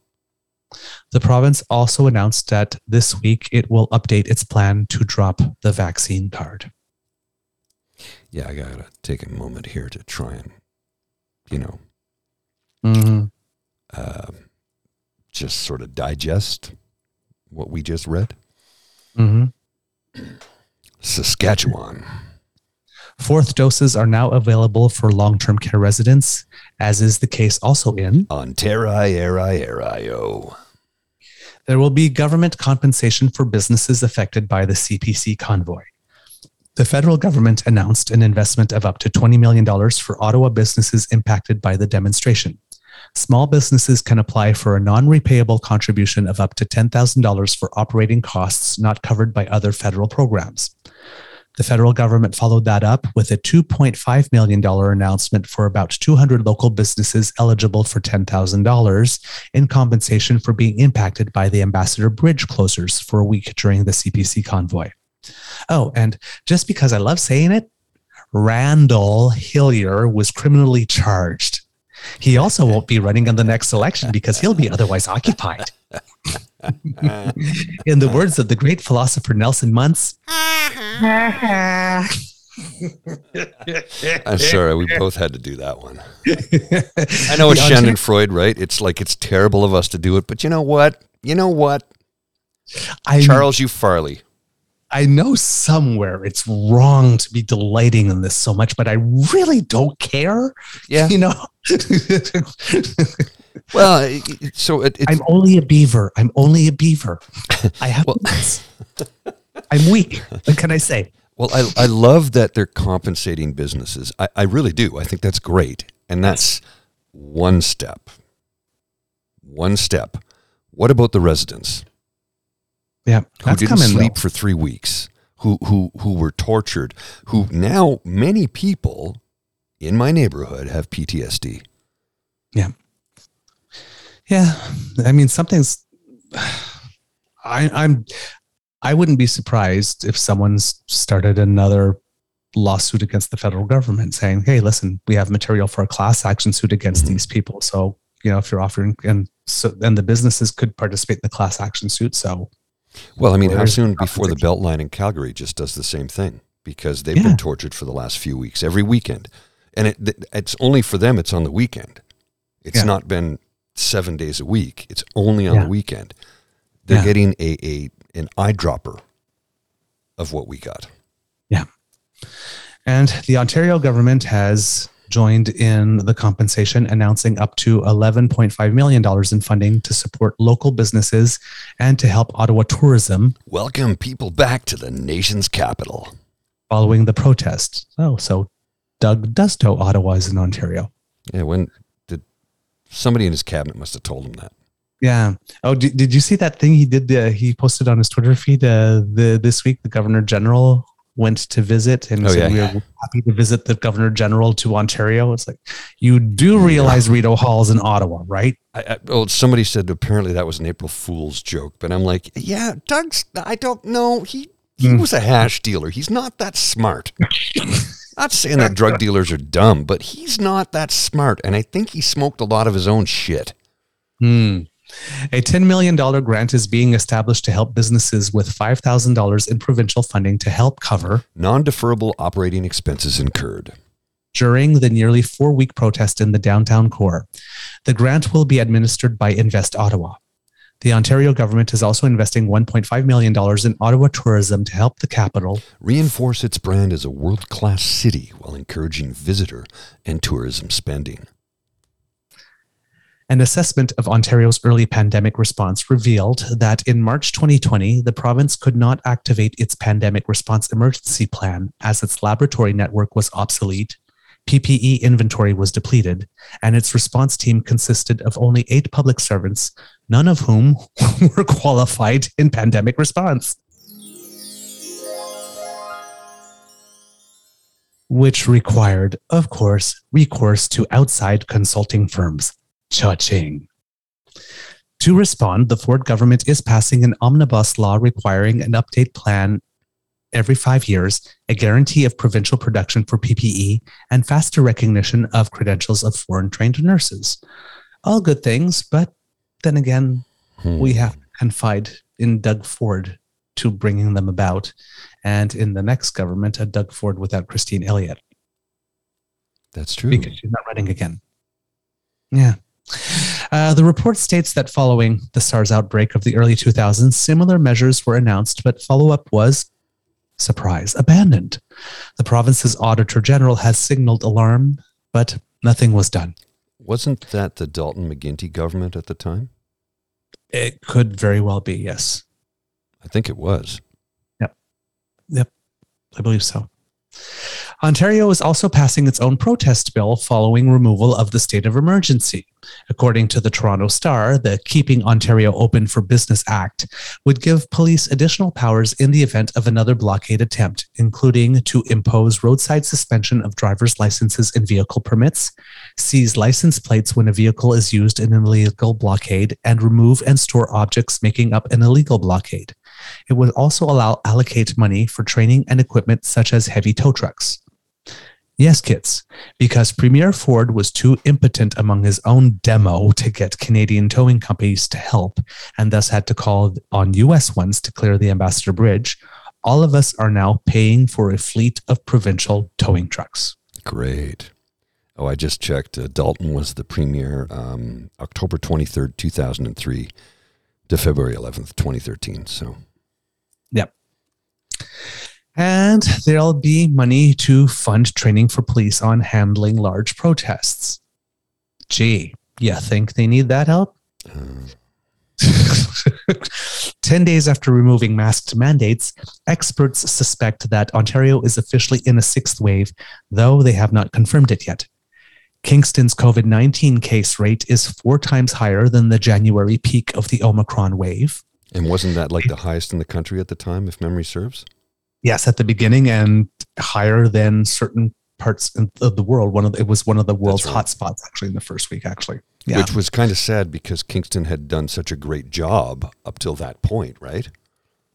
The province also announced that this week it will update its plan to drop the vaccine card. Yeah, I got to take a moment here to try and, you know, mm-hmm. uh, just sort of digest what we just read. Mm-hmm. Saskatchewan. Fourth doses are now available for long term care residents, as is the case also in Ontario. There will be government compensation for businesses affected by the CPC convoy. The federal government announced an investment of up to $20 million for Ottawa businesses impacted by the demonstration small businesses can apply for a non repayable contribution of up to $10,000 for operating costs not covered by other federal programs. The federal government followed that up with a $2.5 million announcement for about 200 local businesses eligible for $10,000 in compensation for being impacted by the Ambassador Bridge closures for a week during the CPC convoy. Oh, and just because I love saying it, Randall Hillier was criminally charged. He also won't be running in the next election because he'll be otherwise occupied. in the words of the great philosopher Nelson Muntz. I'm sorry, we both had to do that one. I know it's Schadenfreude, right? It's like it's terrible of us to do it, but you know what? You know what? I, Charles U. Farley. I know somewhere it's wrong to be delighting in this so much, but I really don't care. Yeah. You know? well, so it, I'm only a beaver. I'm only a beaver. I have. well, I'm weak. What can I say? Well, I, I love that they're compensating businesses. I, I really do. I think that's great. And that's one step. One step. What about the residents? Yeah, who didn't sleep for three weeks, who who who were tortured, who now many people in my neighborhood have PTSD. Yeah, yeah. I mean, something's. I, I'm. I wouldn't be surprised if someone's started another lawsuit against the federal government saying, "Hey, listen, we have material for a class action suit against mm-hmm. these people. So, you know, if you're offering and so then the businesses could participate in the class action suit. So well, I mean, how soon before the Beltline in Calgary just does the same thing because they've yeah. been tortured for the last few weeks every weekend, and it, it's only for them. It's on the weekend. It's yeah. not been seven days a week. It's only on yeah. the weekend. They're getting a, a an eyedropper of what we got. Yeah, and the Ontario government has joined in the compensation, announcing up to $11.5 million in funding to support local businesses and to help Ottawa tourism. Welcome people back to the nation's capital. Following the protest. Oh, so Doug does know Ottawa is in Ontario. Yeah, when did somebody in his cabinet must have told him that? Yeah. Oh, did, did you see that thing he did? Uh, he posted on his Twitter feed uh, the this week. The Governor General went to visit and oh, said yeah, we are happy to visit the Governor General to Ontario. It's like you do realize yeah. Rideau Hall's in Ottawa, right? I, I, well, somebody said apparently that was an April Fool's joke, but I'm like, yeah, Doug's. I don't know. He he mm. was a hash dealer. He's not that smart. not saying that drug dealers are dumb, but he's not that smart, and I think he smoked a lot of his own shit. Hmm. A $10 million grant is being established to help businesses with $5,000 in provincial funding to help cover non deferrable operating expenses incurred during the nearly four week protest in the downtown core. The grant will be administered by Invest Ottawa. The Ontario government is also investing $1.5 million in Ottawa tourism to help the capital reinforce its brand as a world class city while encouraging visitor and tourism spending. An assessment of Ontario's early pandemic response revealed that in March 2020, the province could not activate its pandemic response emergency plan as its laboratory network was obsolete, PPE inventory was depleted, and its response team consisted of only eight public servants, none of whom were qualified in pandemic response. Which required, of course, recourse to outside consulting firms Cha-ching. To respond, the Ford government is passing an omnibus law requiring an update plan every five years, a guarantee of provincial production for PPE, and faster recognition of credentials of foreign trained nurses. All good things, but then again, hmm. we have to confide in Doug Ford to bringing them about, and in the next government, a Doug Ford without Christine Elliott. That's true. Because she's not running again. Yeah. Uh, the report states that following the SARS outbreak of the early 2000s, similar measures were announced, but follow up was, surprise, abandoned. The province's Auditor General has signaled alarm, but nothing was done. Wasn't that the Dalton McGuinty government at the time? It could very well be, yes. I think it was. Yep. Yep. I believe so. Ontario is also passing its own protest bill following removal of the state of emergency. According to the Toronto Star, the Keeping Ontario Open for Business Act would give police additional powers in the event of another blockade attempt, including to impose roadside suspension of driver's licenses and vehicle permits, seize license plates when a vehicle is used in an illegal blockade, and remove and store objects making up an illegal blockade. It would also allow allocate money for training and equipment such as heavy tow trucks. Yes, kids, because Premier Ford was too impotent among his own demo to get Canadian towing companies to help and thus had to call on US ones to clear the Ambassador Bridge, all of us are now paying for a fleet of provincial towing trucks. Great. Oh, I just checked. Uh, Dalton was the premier um, October 23rd, 2003 to February 11th, 2013. So, yep. And there'll be money to fund training for police on handling large protests. Gee, you think they need that help? Uh. 10 days after removing masked mandates, experts suspect that Ontario is officially in a sixth wave, though they have not confirmed it yet. Kingston's COVID 19 case rate is four times higher than the January peak of the Omicron wave. And wasn't that like the highest in the country at the time, if memory serves? Yes, at the beginning and higher than certain parts of the world. One of the, it was one of the world's right. hotspots actually in the first week. Actually, yeah. which was kind of sad because Kingston had done such a great job up till that point, right?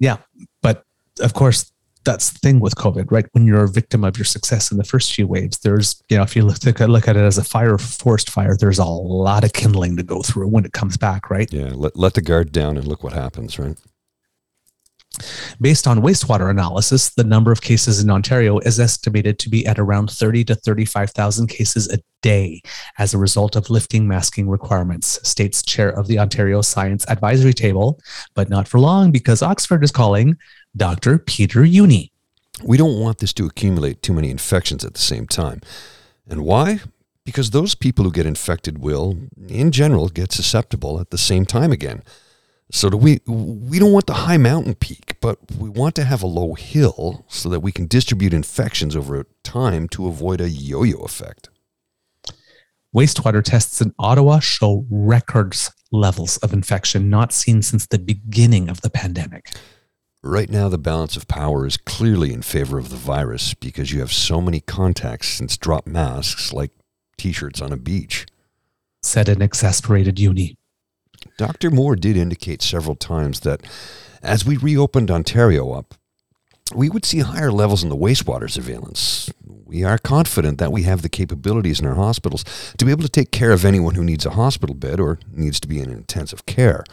Yeah, but of course that's the thing with COVID, right? When you're a victim of your success in the first few waves, there's, you know, if you look, look at it as a fire, forced fire, there's a lot of kindling to go through when it comes back, right? Yeah. Let, let the guard down and look what happens, right? Based on wastewater analysis, the number of cases in Ontario is estimated to be at around 30 to 35,000 cases a day as a result of lifting masking requirements, states chair of the Ontario Science Advisory Table, but not for long because Oxford is calling Dr. Peter Jüni. We don't want this to accumulate too many infections at the same time. And why? Because those people who get infected will, in general, get susceptible at the same time again. So do we we don't want the high mountain peak, but we want to have a low hill so that we can distribute infections over time to avoid a yo-yo effect. Wastewater tests in Ottawa show records levels of infection not seen since the beginning of the pandemic. Right now, the balance of power is clearly in favor of the virus because you have so many contacts since drop masks like t shirts on a beach. Said an exasperated Jüni. Dr. Moore did indicate several times that as we reopened Ontario up, we would see higher levels in the wastewater surveillance. We are confident that we have the capabilities in our hospitals to be able to take care of anyone who needs a hospital bed or needs to be in intensive care.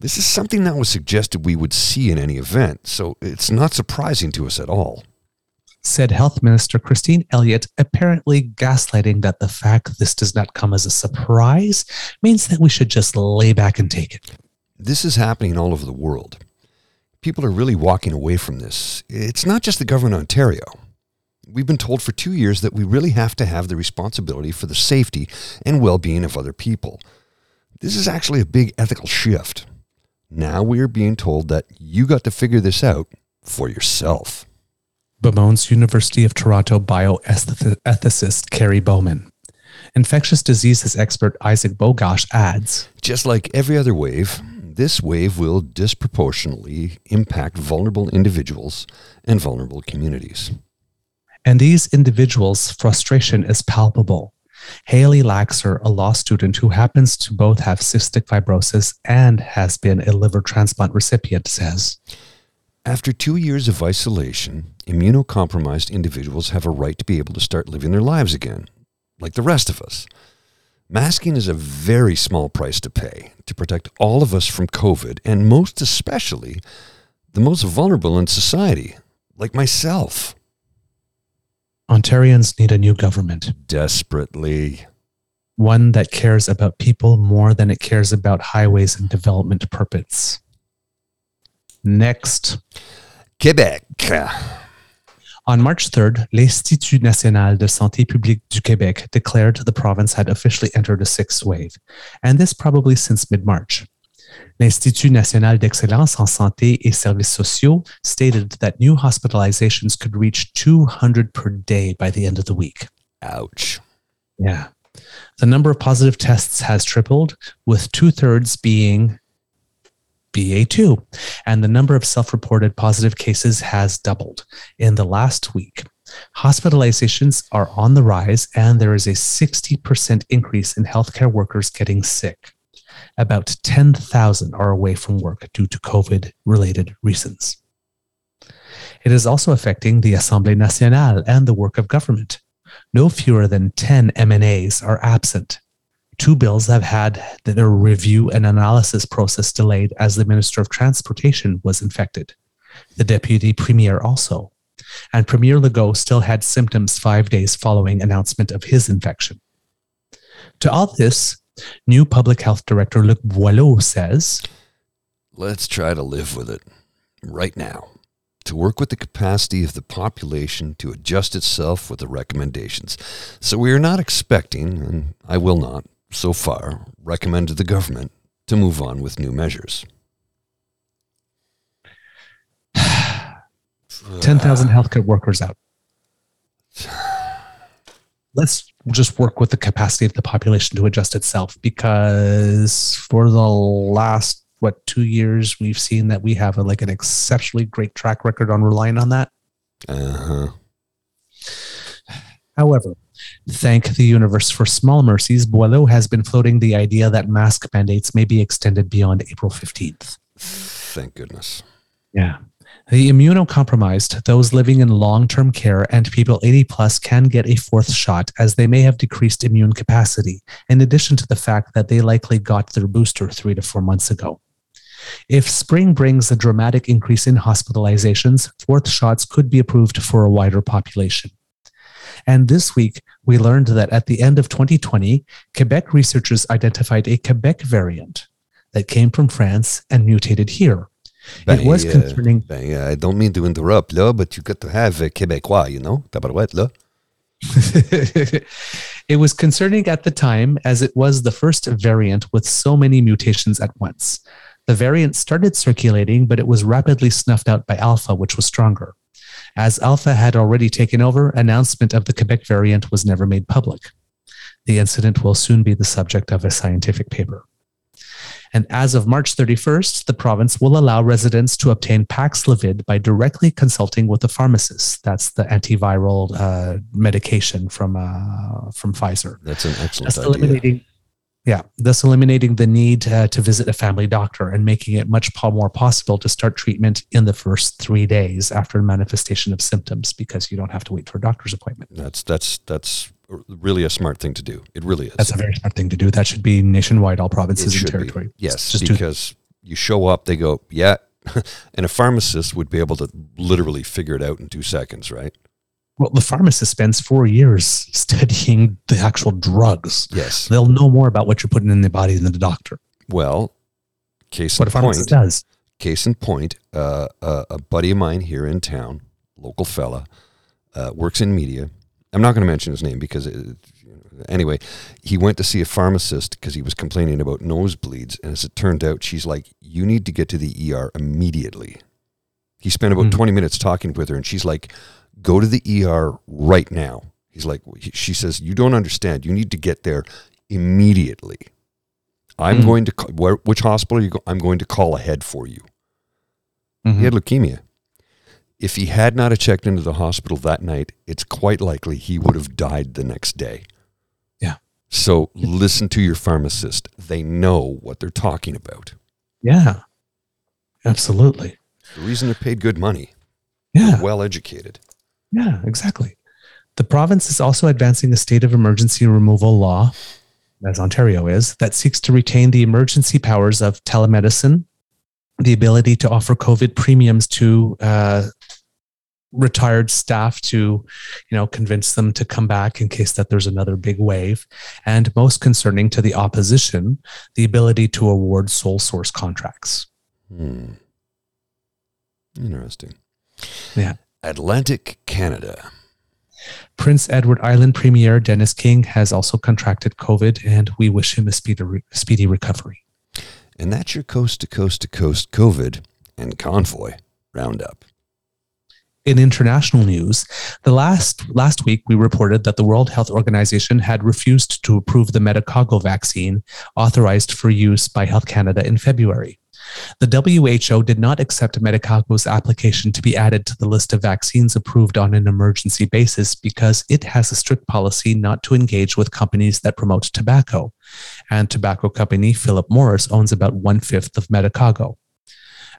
This is something that was suggested we would see in any event, so it's not surprising to us at all. Said Health Minister Christine Elliott, apparently gaslighting that the fact this does not come as a surprise means that we should just lay back and take it. This is happening all over the world people are really walking away from this. It's not just the government of Ontario. We've been told for two years that we really have to have the responsibility for the safety and well being of other people. This is actually a big ethical shift. Now we are being told that you got to figure this out for yourself. Bemoans University of Toronto bioethicist Kerry Bowman. Infectious diseases expert Isaac Bogoch adds Just like every other wave, this wave will disproportionately impact vulnerable individuals and vulnerable communities. And these individuals' frustration is palpable. Haley Laxer, a law student who happens to both have cystic fibrosis and has been a liver transplant recipient, says After two years of isolation, immunocompromised individuals have a right to be able to start living their lives again, like the rest of us. Masking is a very small price to pay to protect all of us from COVID, and most especially the most vulnerable in society, like myself. Ontarians need a new government. Desperately. One that cares about people more than it cares about highways and development purpose. Next. Quebec. On March 3rd, l'Institut national de santé publique du Québec declared the province had officially entered a sixth wave, and this probably since mid March. L'Institut national d'excellence en santé et services sociaux stated that new hospitalizations could reach 200 per day by the end of the week. Ouch. Yeah. The number of positive tests has tripled, with two thirds being BA2, and the number of self reported positive cases has doubled in the last week. Hospitalizations are on the rise, and there is a 60% increase in healthcare workers getting sick. About 10,000 are away from work due to COVID related reasons. It is also affecting the Assemblée nationale and the work of government. No fewer than 10 MNAs are absent Two bills have had their review and analysis process delayed as the Minister of Transportation was infected. The Deputy Premier also. And Premier Legault still had symptoms five days following announcement of his infection. To all this, new Public Health Director Luc Boileau says Let's try to live with it right now to work with the capacity of the population to adjust itself with the recommendations. So we are not expecting, and I will not, so far, recommended the government to move on with new measures. 10,000 healthcare workers out. Let's just work with the capacity of the population to adjust itself because for the last, what, two years, we've seen that we have a, like an exceptionally great track record on relying on that. Uh huh. However, Thank the universe for small mercies, Boileau has been floating the idea that mask mandates may be extended beyond April 15th. Thank goodness. Yeah. The immunocompromised, those living in long term care, and people 80 plus can get a fourth shot as they may have decreased immune capacity, in addition to the fact that they likely got their booster three to four months ago. If spring brings a dramatic increase in hospitalizations, fourth shots could be approved for a wider population. And this week, we learned that at the end of 2020, Quebec researchers identified a Quebec variant that came from France and mutated here. Ben, it was uh, concerning. Ben, I don't mean to interrupt, là, but you got to have a Québécois, you know, tabarouette, là. it was concerning at the time as it was the first variant with so many mutations at once. The variant started circulating, but it was rapidly snuffed out by Alpha, which was stronger. As Alpha had already taken over, announcement of the Quebec variant was never made public. The incident will soon be the subject of a scientific paper. And as of March 31st, the province will allow residents to obtain Paxlovid by directly consulting with a pharmacist. That's the antiviral uh, medication from uh, from Pfizer. That's an excellent That's idea. Eliminating, yeah, thus eliminating the need uh, to visit a family doctor and making it much more possible to start treatment in the first three days after manifestation of symptoms because you don't have to wait for a doctor's appointment. That's that's that's really a smart thing to do. It really is. That's a very smart thing to do. That should be nationwide, all provinces and territory. Be. Yes, Just because you show up, they go, yeah, and a pharmacist would be able to literally figure it out in two seconds, right? Well, the pharmacist spends four years studying the actual drugs. Yes, they'll know more about what you're putting in the body than the doctor. Well, case what in a pharmacist point, does. Case in point, uh, uh, a buddy of mine here in town, local fella, uh, works in media I'm not going to mention his name because, it, anyway, he went to see a pharmacist because he was complaining about nosebleeds. And as it turned out, she's like, You need to get to the ER immediately. He spent about mm 20 minutes talking with her, and she's like, Go to the ER right now. He's like, She says, You don't understand. You need to get there immediately. I'm mm going to, where, which hospital you go? I'm going to call ahead for you. Mm-hmm. He had leukemia if he had not checked into the hospital that night, it's quite likely he would have died the next day. Yeah. So listen to your pharmacist. They know what they're talking about. Yeah. Absolutely. The reason they're paid good money. Yeah. Well educated. Yeah, exactly. The province is also advancing a state of emergency removal law, as Ontario is, that seeks to retain the emergency powers of telemedicine, the ability to offer COVID premiums to uh, retired staff to, you know, convince them to come back in case that there's another big wave, and most concerning to the opposition, the ability to award sole source contracts. Hmm. Interesting. Yeah. Atlantic Canada. Prince Edward Island Premier Dennis King has also contracted COVID, and we wish him a speedy, speedy recovery. And that's your coast to coast to coast COVID and convoy roundup. In international news, the last last week we reported that the World Health Organization had refused to approve the Medicago vaccine authorized for use by Health Canada in February. The WHO did not accept Medicago's application to be added to the list of vaccines approved on an emergency basis because it has a strict policy not to engage with companies that promote tobacco. And tobacco company Philip Morris owns about one fifth of Medicago.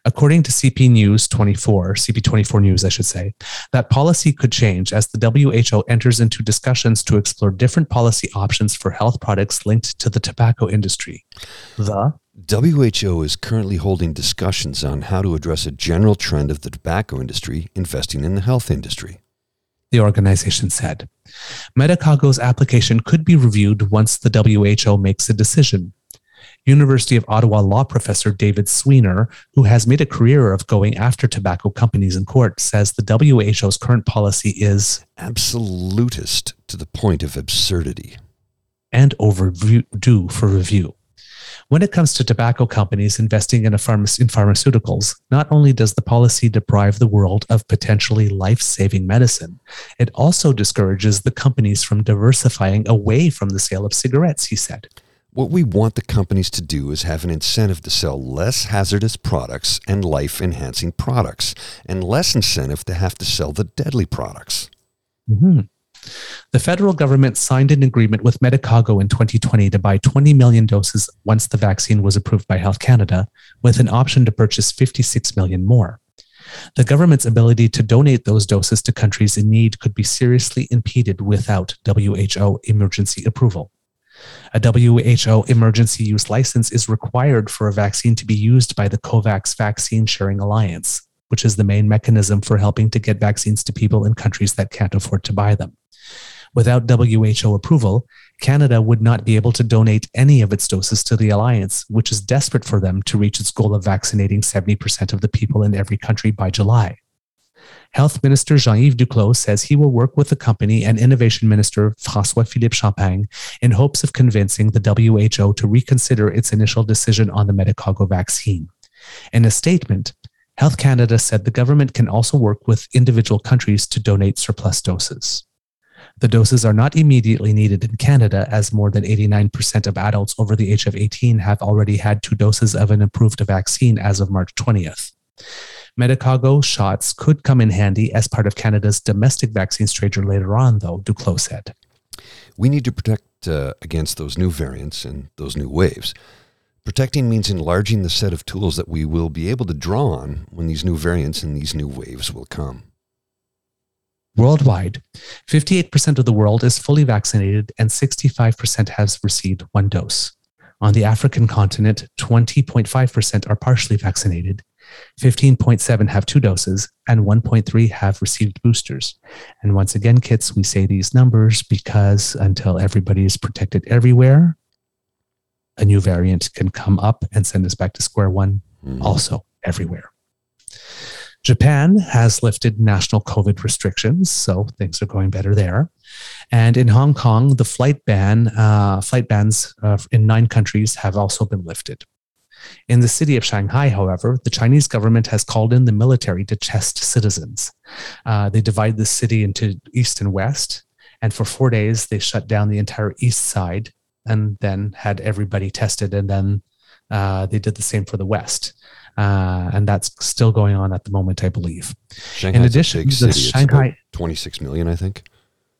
According to CP News 24, CP24 News, I should say, that policy could change as the WHO enters into discussions to explore different policy options for health products linked to the tobacco industry. The WHO is currently holding discussions on how to address a general trend of the tobacco industry investing in the health industry. The organization said. Medicago's application could be reviewed once the WHO makes a decision. University of Ottawa law professor David Sweanor, who has made a career of going after tobacco companies in court, says the WHO's current policy is absolutist to the point of absurdity and overdue for review. When it comes to tobacco companies investing in, pharma- in pharmaceuticals, not only does the policy deprive the world of potentially life saving medicine, it also discourages the companies from diversifying away from the sale of cigarettes, he said. What we want the companies to do is have an incentive to sell less hazardous products and life enhancing products, and less incentive to have to sell the deadly products. Mm-hmm. The federal government signed an agreement with Medicago in 2020 to buy 20 million doses once the vaccine was approved by Health Canada, with an option to purchase 56 million more. The government's ability to donate those doses to countries in need could be seriously impeded without WHO emergency approval. A WHO emergency use license is required for a vaccine to be used by the COVAX Vaccine Sharing Alliance, which is the main mechanism for helping to get vaccines to people in countries that can't afford to buy them. Without WHO approval, Canada would not be able to donate any of its doses to the alliance, which is desperate for them to reach its goal of vaccinating 70% of the people in every country by July. Health Minister Jean Yves Duclos says he will work with the company and Innovation Minister Francois Philippe Champagne in hopes of convincing the WHO to reconsider its initial decision on the Medicago vaccine. In a statement, Health Canada said the government can also work with individual countries to donate surplus doses. The doses are not immediately needed in Canada, as more than 89% of adults over the age of 18 have already had two doses of an approved vaccine as of March 20th. Medicago shots could come in handy as part of Canada's domestic vaccine strategy later on, though, Duclos said. We need to protect uh, against those new variants and those new waves. Protecting means enlarging the set of tools that we will be able to draw on when these new variants and these new waves will come. Worldwide, 58% of the world is fully vaccinated and 65% has received one dose. On the African continent, 20.5% are partially vaccinated, 15.7 have two doses, and 1.3 have received boosters. And once again, kits, we say these numbers because until everybody is protected everywhere, a new variant can come up and send us back to square one, mm. also everywhere. Japan has lifted national COVID restrictions, so things are going better there. And in Hong Kong, the flight ban, uh, flight bans uh, in nine countries have also been lifted. In the city of Shanghai, however, the Chinese government has called in the military to test citizens. Uh, they divide the city into east and west, and for four days they shut down the entire east side and then had everybody tested, and then uh, they did the same for the west. Uh, and that's still going on at the moment, I believe. Shanghai's in addition, the Shanghai 26 million, I think.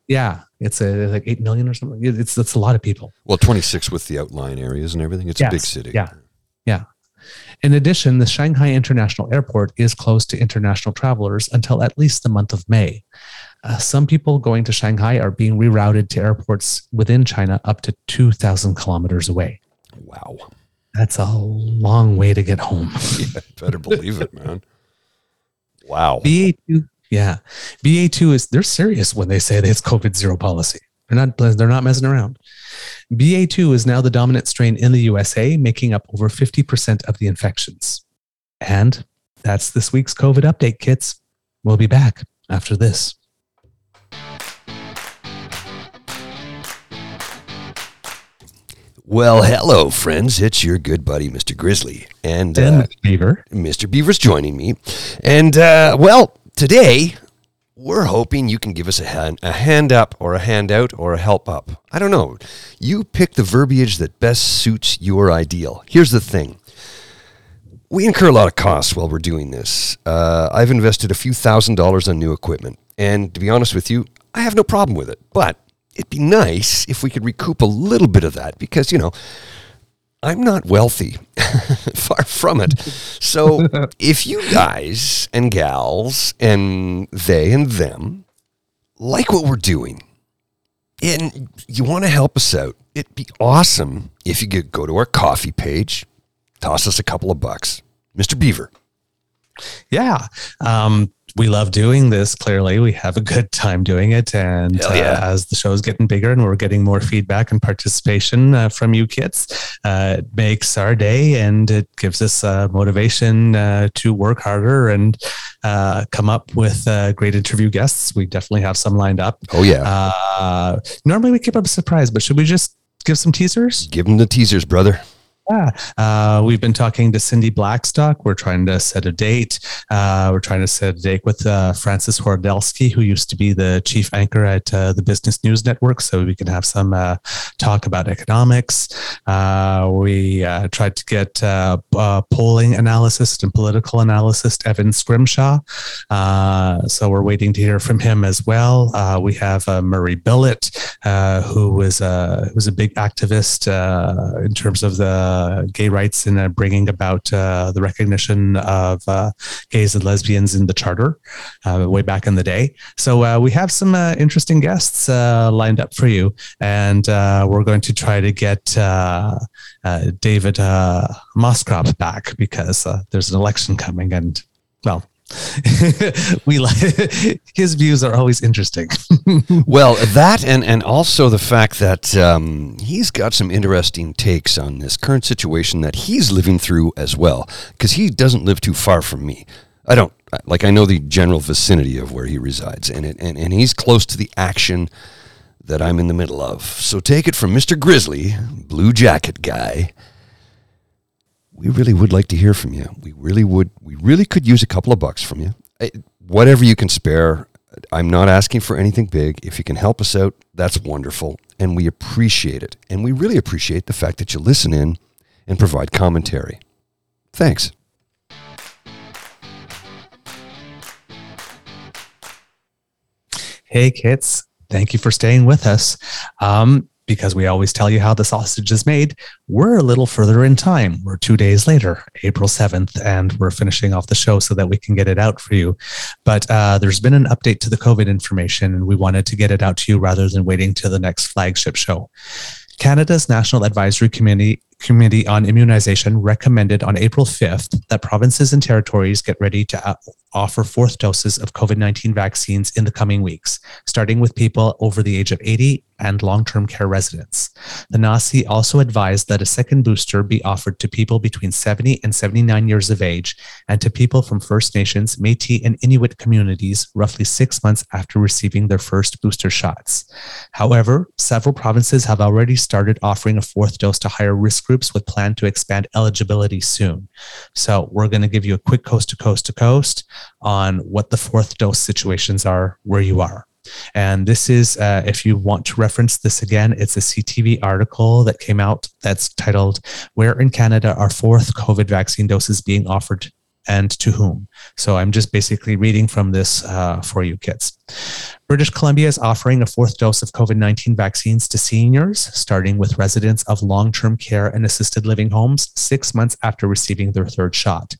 Yeah, it's a like eight million or something. It's that's a lot of people. Well, 26 with the outlying areas and everything. It's yes, a big city. Yeah, yeah. In addition, the Shanghai International Airport is closed to international travelers until at least the month of May. Uh, some people going to Shanghai are being rerouted to airports within China up to 2,000 kilometers away. Wow. That's a long way to get home. yeah, better believe it, man. Wow. BA2, yeah. BA2 is, they're serious when they say that it's COVID zero policy. They're not, they're not messing around. BA2 is now the dominant strain in the USA, making up over 50% of the infections. And that's this week's COVID update, kits. We'll be back after this. Well, hello, friends. It's your good buddy, Mr. Grizzly. And, uh, Beaver. Mr. Beaver's joining me. And, uh, well, today we're hoping you can give us a hand, a hand up or a handout or a help up. I don't know. You pick the verbiage that best suits your ideal. Here's the thing. We incur a lot of costs while we're doing this. Uh, I've invested a few thousand dollars on new equipment. And to be honest with you, I have no problem with it. But it'd be nice if we could recoup a little bit of that because, you know, I'm not wealthy, far from it. So if you guys and gals and they and them like what we're doing and you want to help us out, it'd be awesome if you could go to our Ko-fi page, toss us a couple of bucks. Mr. Beaver. Yeah. Um, we love doing this. Clearly, we have a good time doing it. And yeah. uh, as the show is getting bigger and we're getting more feedback and participation uh, from you kids, uh, it makes our day and it gives us uh, motivation uh, to work harder and uh, come up with great interview guests. We definitely have some lined up. Oh, yeah. normally we keep up a surprise, but should we just give some teasers? Give them the teasers, brother. Yeah, uh, we've been talking to Cindy Blackstock. We're trying to set a date. Uh, we're trying to set a date with uh, Frances Horodelski, who used to be the chief anchor at uh, the Business News Network, so we can have some uh, talk about economics. Uh, we tried to get polling analyst and political analyst Evan Scrimshaw, so we're waiting to hear from him as well. we have Murray Billett, who was who was a big activist in terms of the Uh, gay rights and uh, bringing about uh, the recognition of uh, gays and lesbians in the charter uh, way back in the day. So we have some interesting guests lined up for you, and we're going to try to get David uh, Moscrop back because there's an election coming, and well, we like his views are always interesting. well, that and and also the fact that um, he's got some interesting takes on this current situation that he's living through as well, because he doesn't live too far from me. I don't like I know the general vicinity of where he resides, and it, and and he's close to the action that I'm in the middle of. So take it from Mr. Grizzly, Blue Jacket guy. We really would like to hear from you. We really would. We really could use a couple of bucks from you. Whatever you can spare. I'm not asking for anything big. If you can help us out, that's wonderful. And we appreciate it. And we really appreciate the fact that you listen in and provide commentary. Thanks. Hey, kids. Thank you for staying with us. Um, because we always tell you how the sausage is made, we're a little further in time. We're two days later, April 7th, and we're finishing off the show so that we can get it out for you. But uh, there's been an update to the COVID information, and we wanted to get it out to you rather than waiting to the next flagship show. Canada's National Advisory Committee Committee on Immunization recommended on April 5th that provinces and territories get ready to offer fourth doses of COVID 19 vaccines in the coming weeks, starting with people over the age of 80 and long term care residents. The NACI also advised that a second booster be offered to people between 70 and 79 years of age and to people from First Nations, Metis, and Inuit communities roughly six months after receiving their first booster shots. However, several provinces have already started offering a fourth dose to higher risk groups with plan to expand eligibility soon. So we're going to give you a quick coast to coast to coast on what the fourth dose situations are where you are. And this is, uh, if you want to reference this again, it's a CTV article that came out that's titled, Where in Canada Are Fourth COVID Vaccine Doses Being Offered and to whom. So I'm just basically reading from this uh, for you kids. British Columbia is offering a fourth dose of COVID 19 vaccines to seniors, starting with residents of long term care and assisted living homes six months after receiving their third shot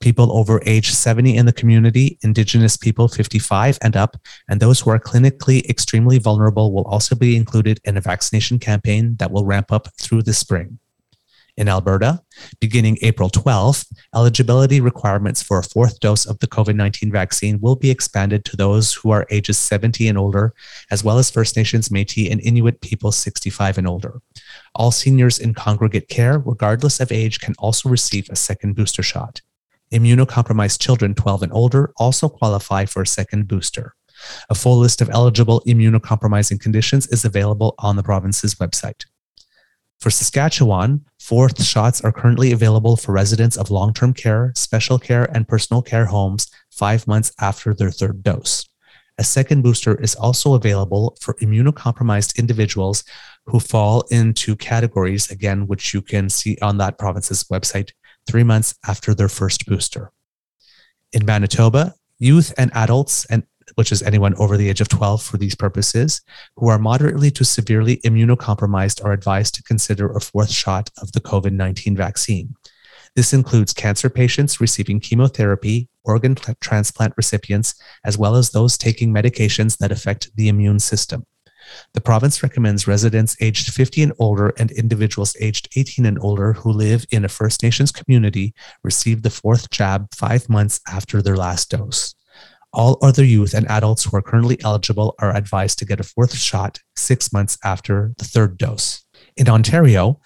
people over age 70 in the community, Indigenous people 55 and up, and those who are clinically extremely vulnerable will also be included in a vaccination campaign that will ramp up through the spring. In Alberta, beginning April 12th, eligibility requirements for a fourth dose of the COVID 19 vaccine will be expanded to those who are ages 70 and older, as well as First Nations, Metis, and Inuit people 65 and older. All seniors in congregate care, regardless of age, can also receive a second booster shot. Immunocompromised children 12 and older also qualify for a second booster. A full list of eligible immunocompromising conditions is available on the province's website. For Saskatchewan, fourth shots are currently available for residents of long term care, special care, and personal care homes five months after their third dose. A second booster is also available for immunocompromised individuals who fall into categories, again, which you can see on that province's website three months after their first booster. In Manitoba, youth and adults, and which is anyone over the age of 12 for these purposes, who are moderately to severely immunocompromised are advised to consider a fourth shot of the COVID 19 vaccine. This includes cancer patients receiving chemotherapy, organ transplant recipients, as well as those taking medications that affect the immune system. The province recommends residents aged 50 and older and individuals aged 18 and older who live in a First Nations community receive the fourth jab five months after their last dose. All other youth and adults who are currently eligible are advised to get a fourth shot six months after the third dose. In Ontario,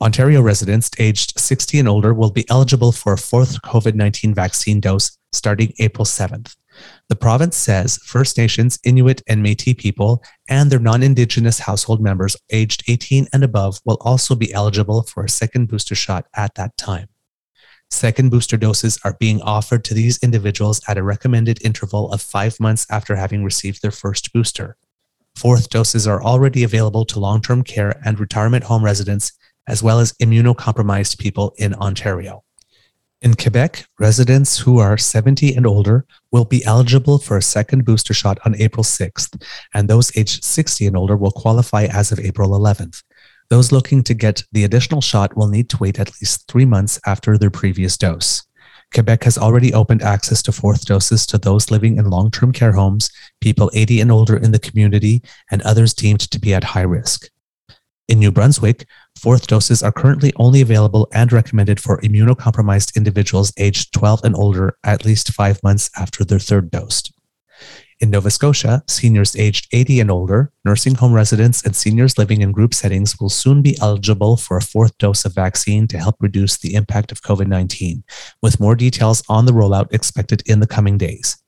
Ontario residents aged 60 and older will be eligible for a fourth COVID 19 vaccine dose starting April 7th. The province says First Nations, Inuit, and Metis people and their non Indigenous household members aged 18 and above will also be eligible for a second booster shot at that time. Second booster doses are being offered to these individuals at a recommended interval of five months after having received their first booster. Fourth doses are already available to long term care and retirement home residents, as well as immunocompromised people in Ontario. In Quebec, residents who are 70 and older will be eligible for a second booster shot on April 6th, and those aged 60 and older will qualify as of April 11th. Those looking to get the additional shot will need to wait at least three months after their previous dose. Quebec has already opened access to fourth doses to those living in long term care homes, people 80 and older in the community, and others deemed to be at high risk. In New Brunswick, fourth doses are currently only available and recommended for immunocompromised individuals aged 12 and older at least five months after their third dose. In Nova Scotia, seniors aged 80 and older, nursing home residents, and seniors living in group settings will soon be eligible for a fourth dose of vaccine to help reduce the impact of COVID 19, with more details on the rollout expected in the coming days.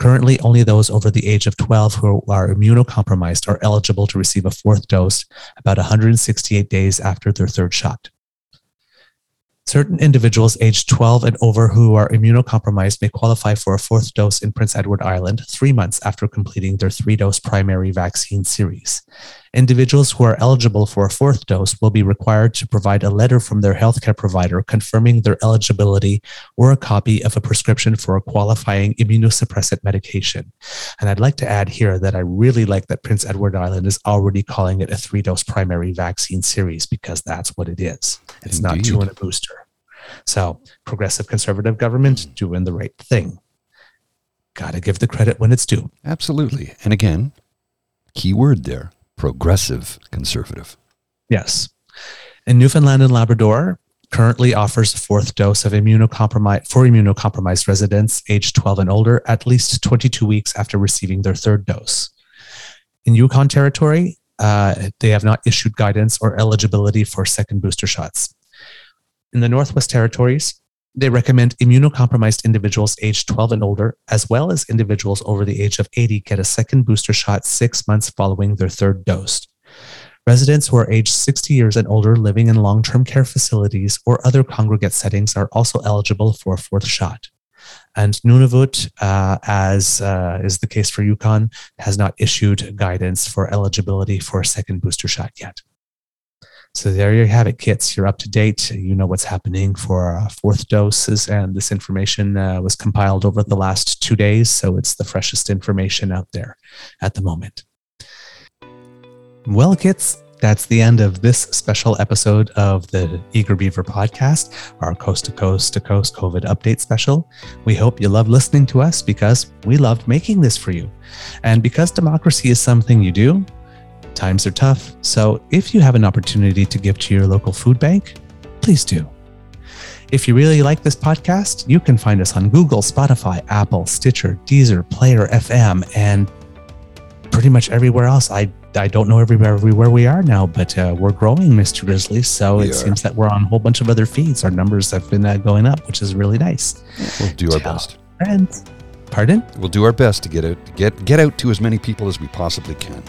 Currently, only those over the age of 12 who are immunocompromised are eligible to receive a fourth dose about 168 days after their third shot. Certain individuals aged 12 and over who are immunocompromised may qualify for a fourth dose in Prince Edward Island three months after completing their three dose primary vaccine series. Individuals who are eligible for a fourth dose will be required to provide a letter from their healthcare provider confirming their eligibility or a copy of a prescription for a qualifying immunosuppressant medication. And I'd like to add here that I really like that Prince Edward Island is already calling it a three dose primary vaccine series because that's what it is. It's Indeed. not two and a booster. So, progressive conservative government doing the right thing. Got to give the credit when it's due. Absolutely. And again, key word there progressive conservative. Yes. In Newfoundland and Labrador, currently offers a fourth dose of immunocompromised for immunocompromised residents aged 12 and older at least 22 weeks after receiving their third dose. In Yukon Territory, uh, they have not issued guidance or eligibility for second booster shots. In the Northwest Territories, they recommend immunocompromised individuals aged 12 and older, as well as individuals over the age of 80, get a second booster shot six months following their third dose. Residents who are aged 60 years and older living in long term care facilities or other congregate settings are also eligible for a fourth shot. And Nunavut, uh, as uh, is the case for Yukon, has not issued guidance for eligibility for a second booster shot yet. So there you have it, kits. You're up to date. You know what's happening for uh, fourth doses, and this information uh, was compiled over the last two days, so it's the freshest information out there at the moment. Well, kits, that's the end of this special episode of the Eager Beaver podcast, our coast to coast to coast COVID update special. We hope you love listening to us because we loved making this for you. And because democracy is something you do, Times are tough, so if you have an opportunity to give to your local food bank, please do. If you really like this podcast, you can find us on Google, Spotify, Apple, Stitcher, Deezer, Player FM, and pretty much everywhere else. I I don't know everywhere everywhere we are now, but uh, we're growing, Mr. Grizzly. So we it are. seems that we're on a whole bunch of other feeds. Our numbers have been uh, going up, which is really nice. We'll do our Tell best. Friends. Pardon? We'll do our best to get out get get out to as many people as we possibly can.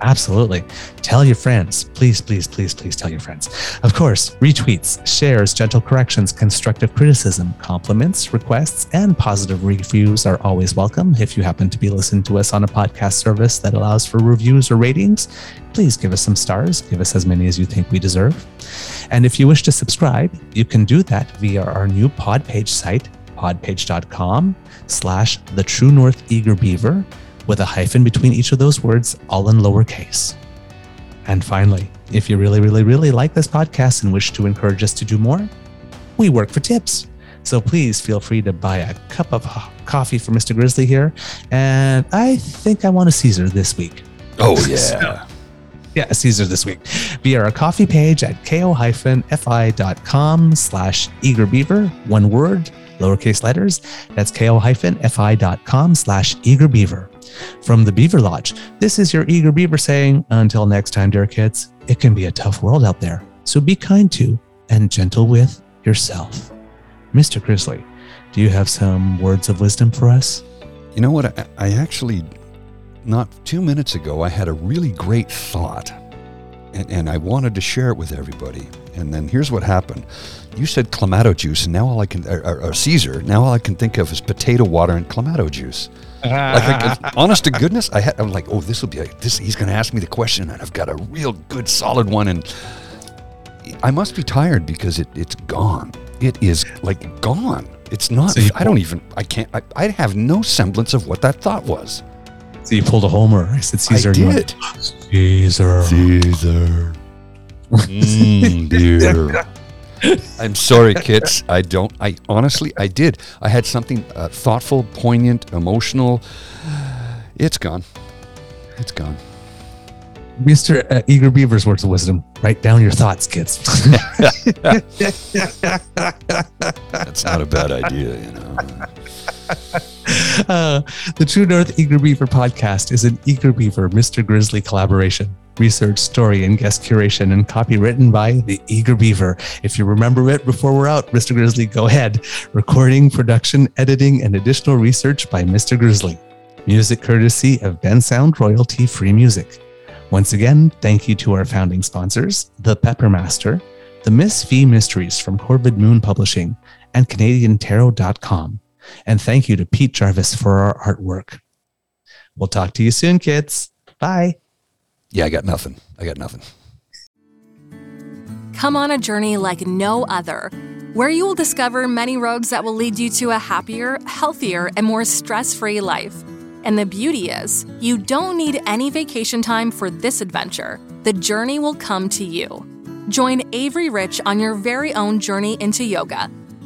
Absolutely. Tell your friends. Please, please, please, please tell your friends. Of course, retweets, shares, gentle corrections, constructive criticism, compliments, requests, and positive reviews are always welcome. If you happen to be listening to us on a podcast service that allows for reviews or ratings, please give us some stars. Give us as many as you think we deserve. And if you wish to subscribe, you can do that via our new Podpage site, podpage.com slash the true north eager beaver with a hyphen between each of those words, all in lowercase. And finally, if you really, really, really like this podcast and wish to encourage us to do more, we work for tips. So please feel free to buy a cup of coffee for Mr. Grizzly here. And I think I want a Caesar this week. Oh, yeah. so, yeah, Caesar this week via our coffee page at ko-fi.com slash eagerbeaver, one word, lowercase letters. That's ko-fi.com slash eagerbeaver. From the Beaver Lodge, this is your eager beaver saying, until next time, dear kids, it can be a tough world out there. So be kind to and gentle with yourself. Mr. Grizzly, do you have some words of wisdom for us? You know what? I, I actually, not two minutes ago, I had a really great thought and, and I wanted to share it with everybody. And then here's what happened. You said clamato juice, and now all I can, or, or, or Caesar, now all I can think of is potato water and clamato juice like, like, honest to goodness, I had, I'm like, oh, this will be a, this. He's going to ask me the question, and I've got a real good, solid one, and I must be tired because it, it's gone. It is like gone. It's not. So I don't even. I can't. I, I have no semblance of what that thought was. So you pulled a homer. I said Caesar. I did. Went, Caesar. Caesar. Mm, dear. I'm sorry, kids. I don't. I honestly, I did. I had something uh, thoughtful, poignant, emotional. It's gone. It's gone. Mr. Uh, Eager Beaver's words of wisdom. Write down your thoughts, kids. That's not a bad idea, you know. Uh, the True North Eager Beaver podcast is an Eager Beaver Mr. Grizzly collaboration. Research, story, and guest curation and copy written by the Eager Beaver. If you remember it before we're out, Mr. Grizzly, go ahead. Recording, production, editing, and additional research by Mr. Grizzly. Music courtesy of Bensound Royalty Free Music. Once again, thank you to our founding sponsors, The Peppermaster, The Miss V Mysteries from Corvid Moon Publishing, and CanadianTarot.com. And thank you to Pete Jarvis for our artwork. We'll talk to you soon, kids. Bye. Yeah, I got nothing. I got nothing. Come on a journey like no other, where you will discover many roads that will lead you to a happier, healthier, and more stress free life. And the beauty is, you don't need any vacation time for this adventure. The journey will come to you. Join Avery Rich on your very own journey into yoga.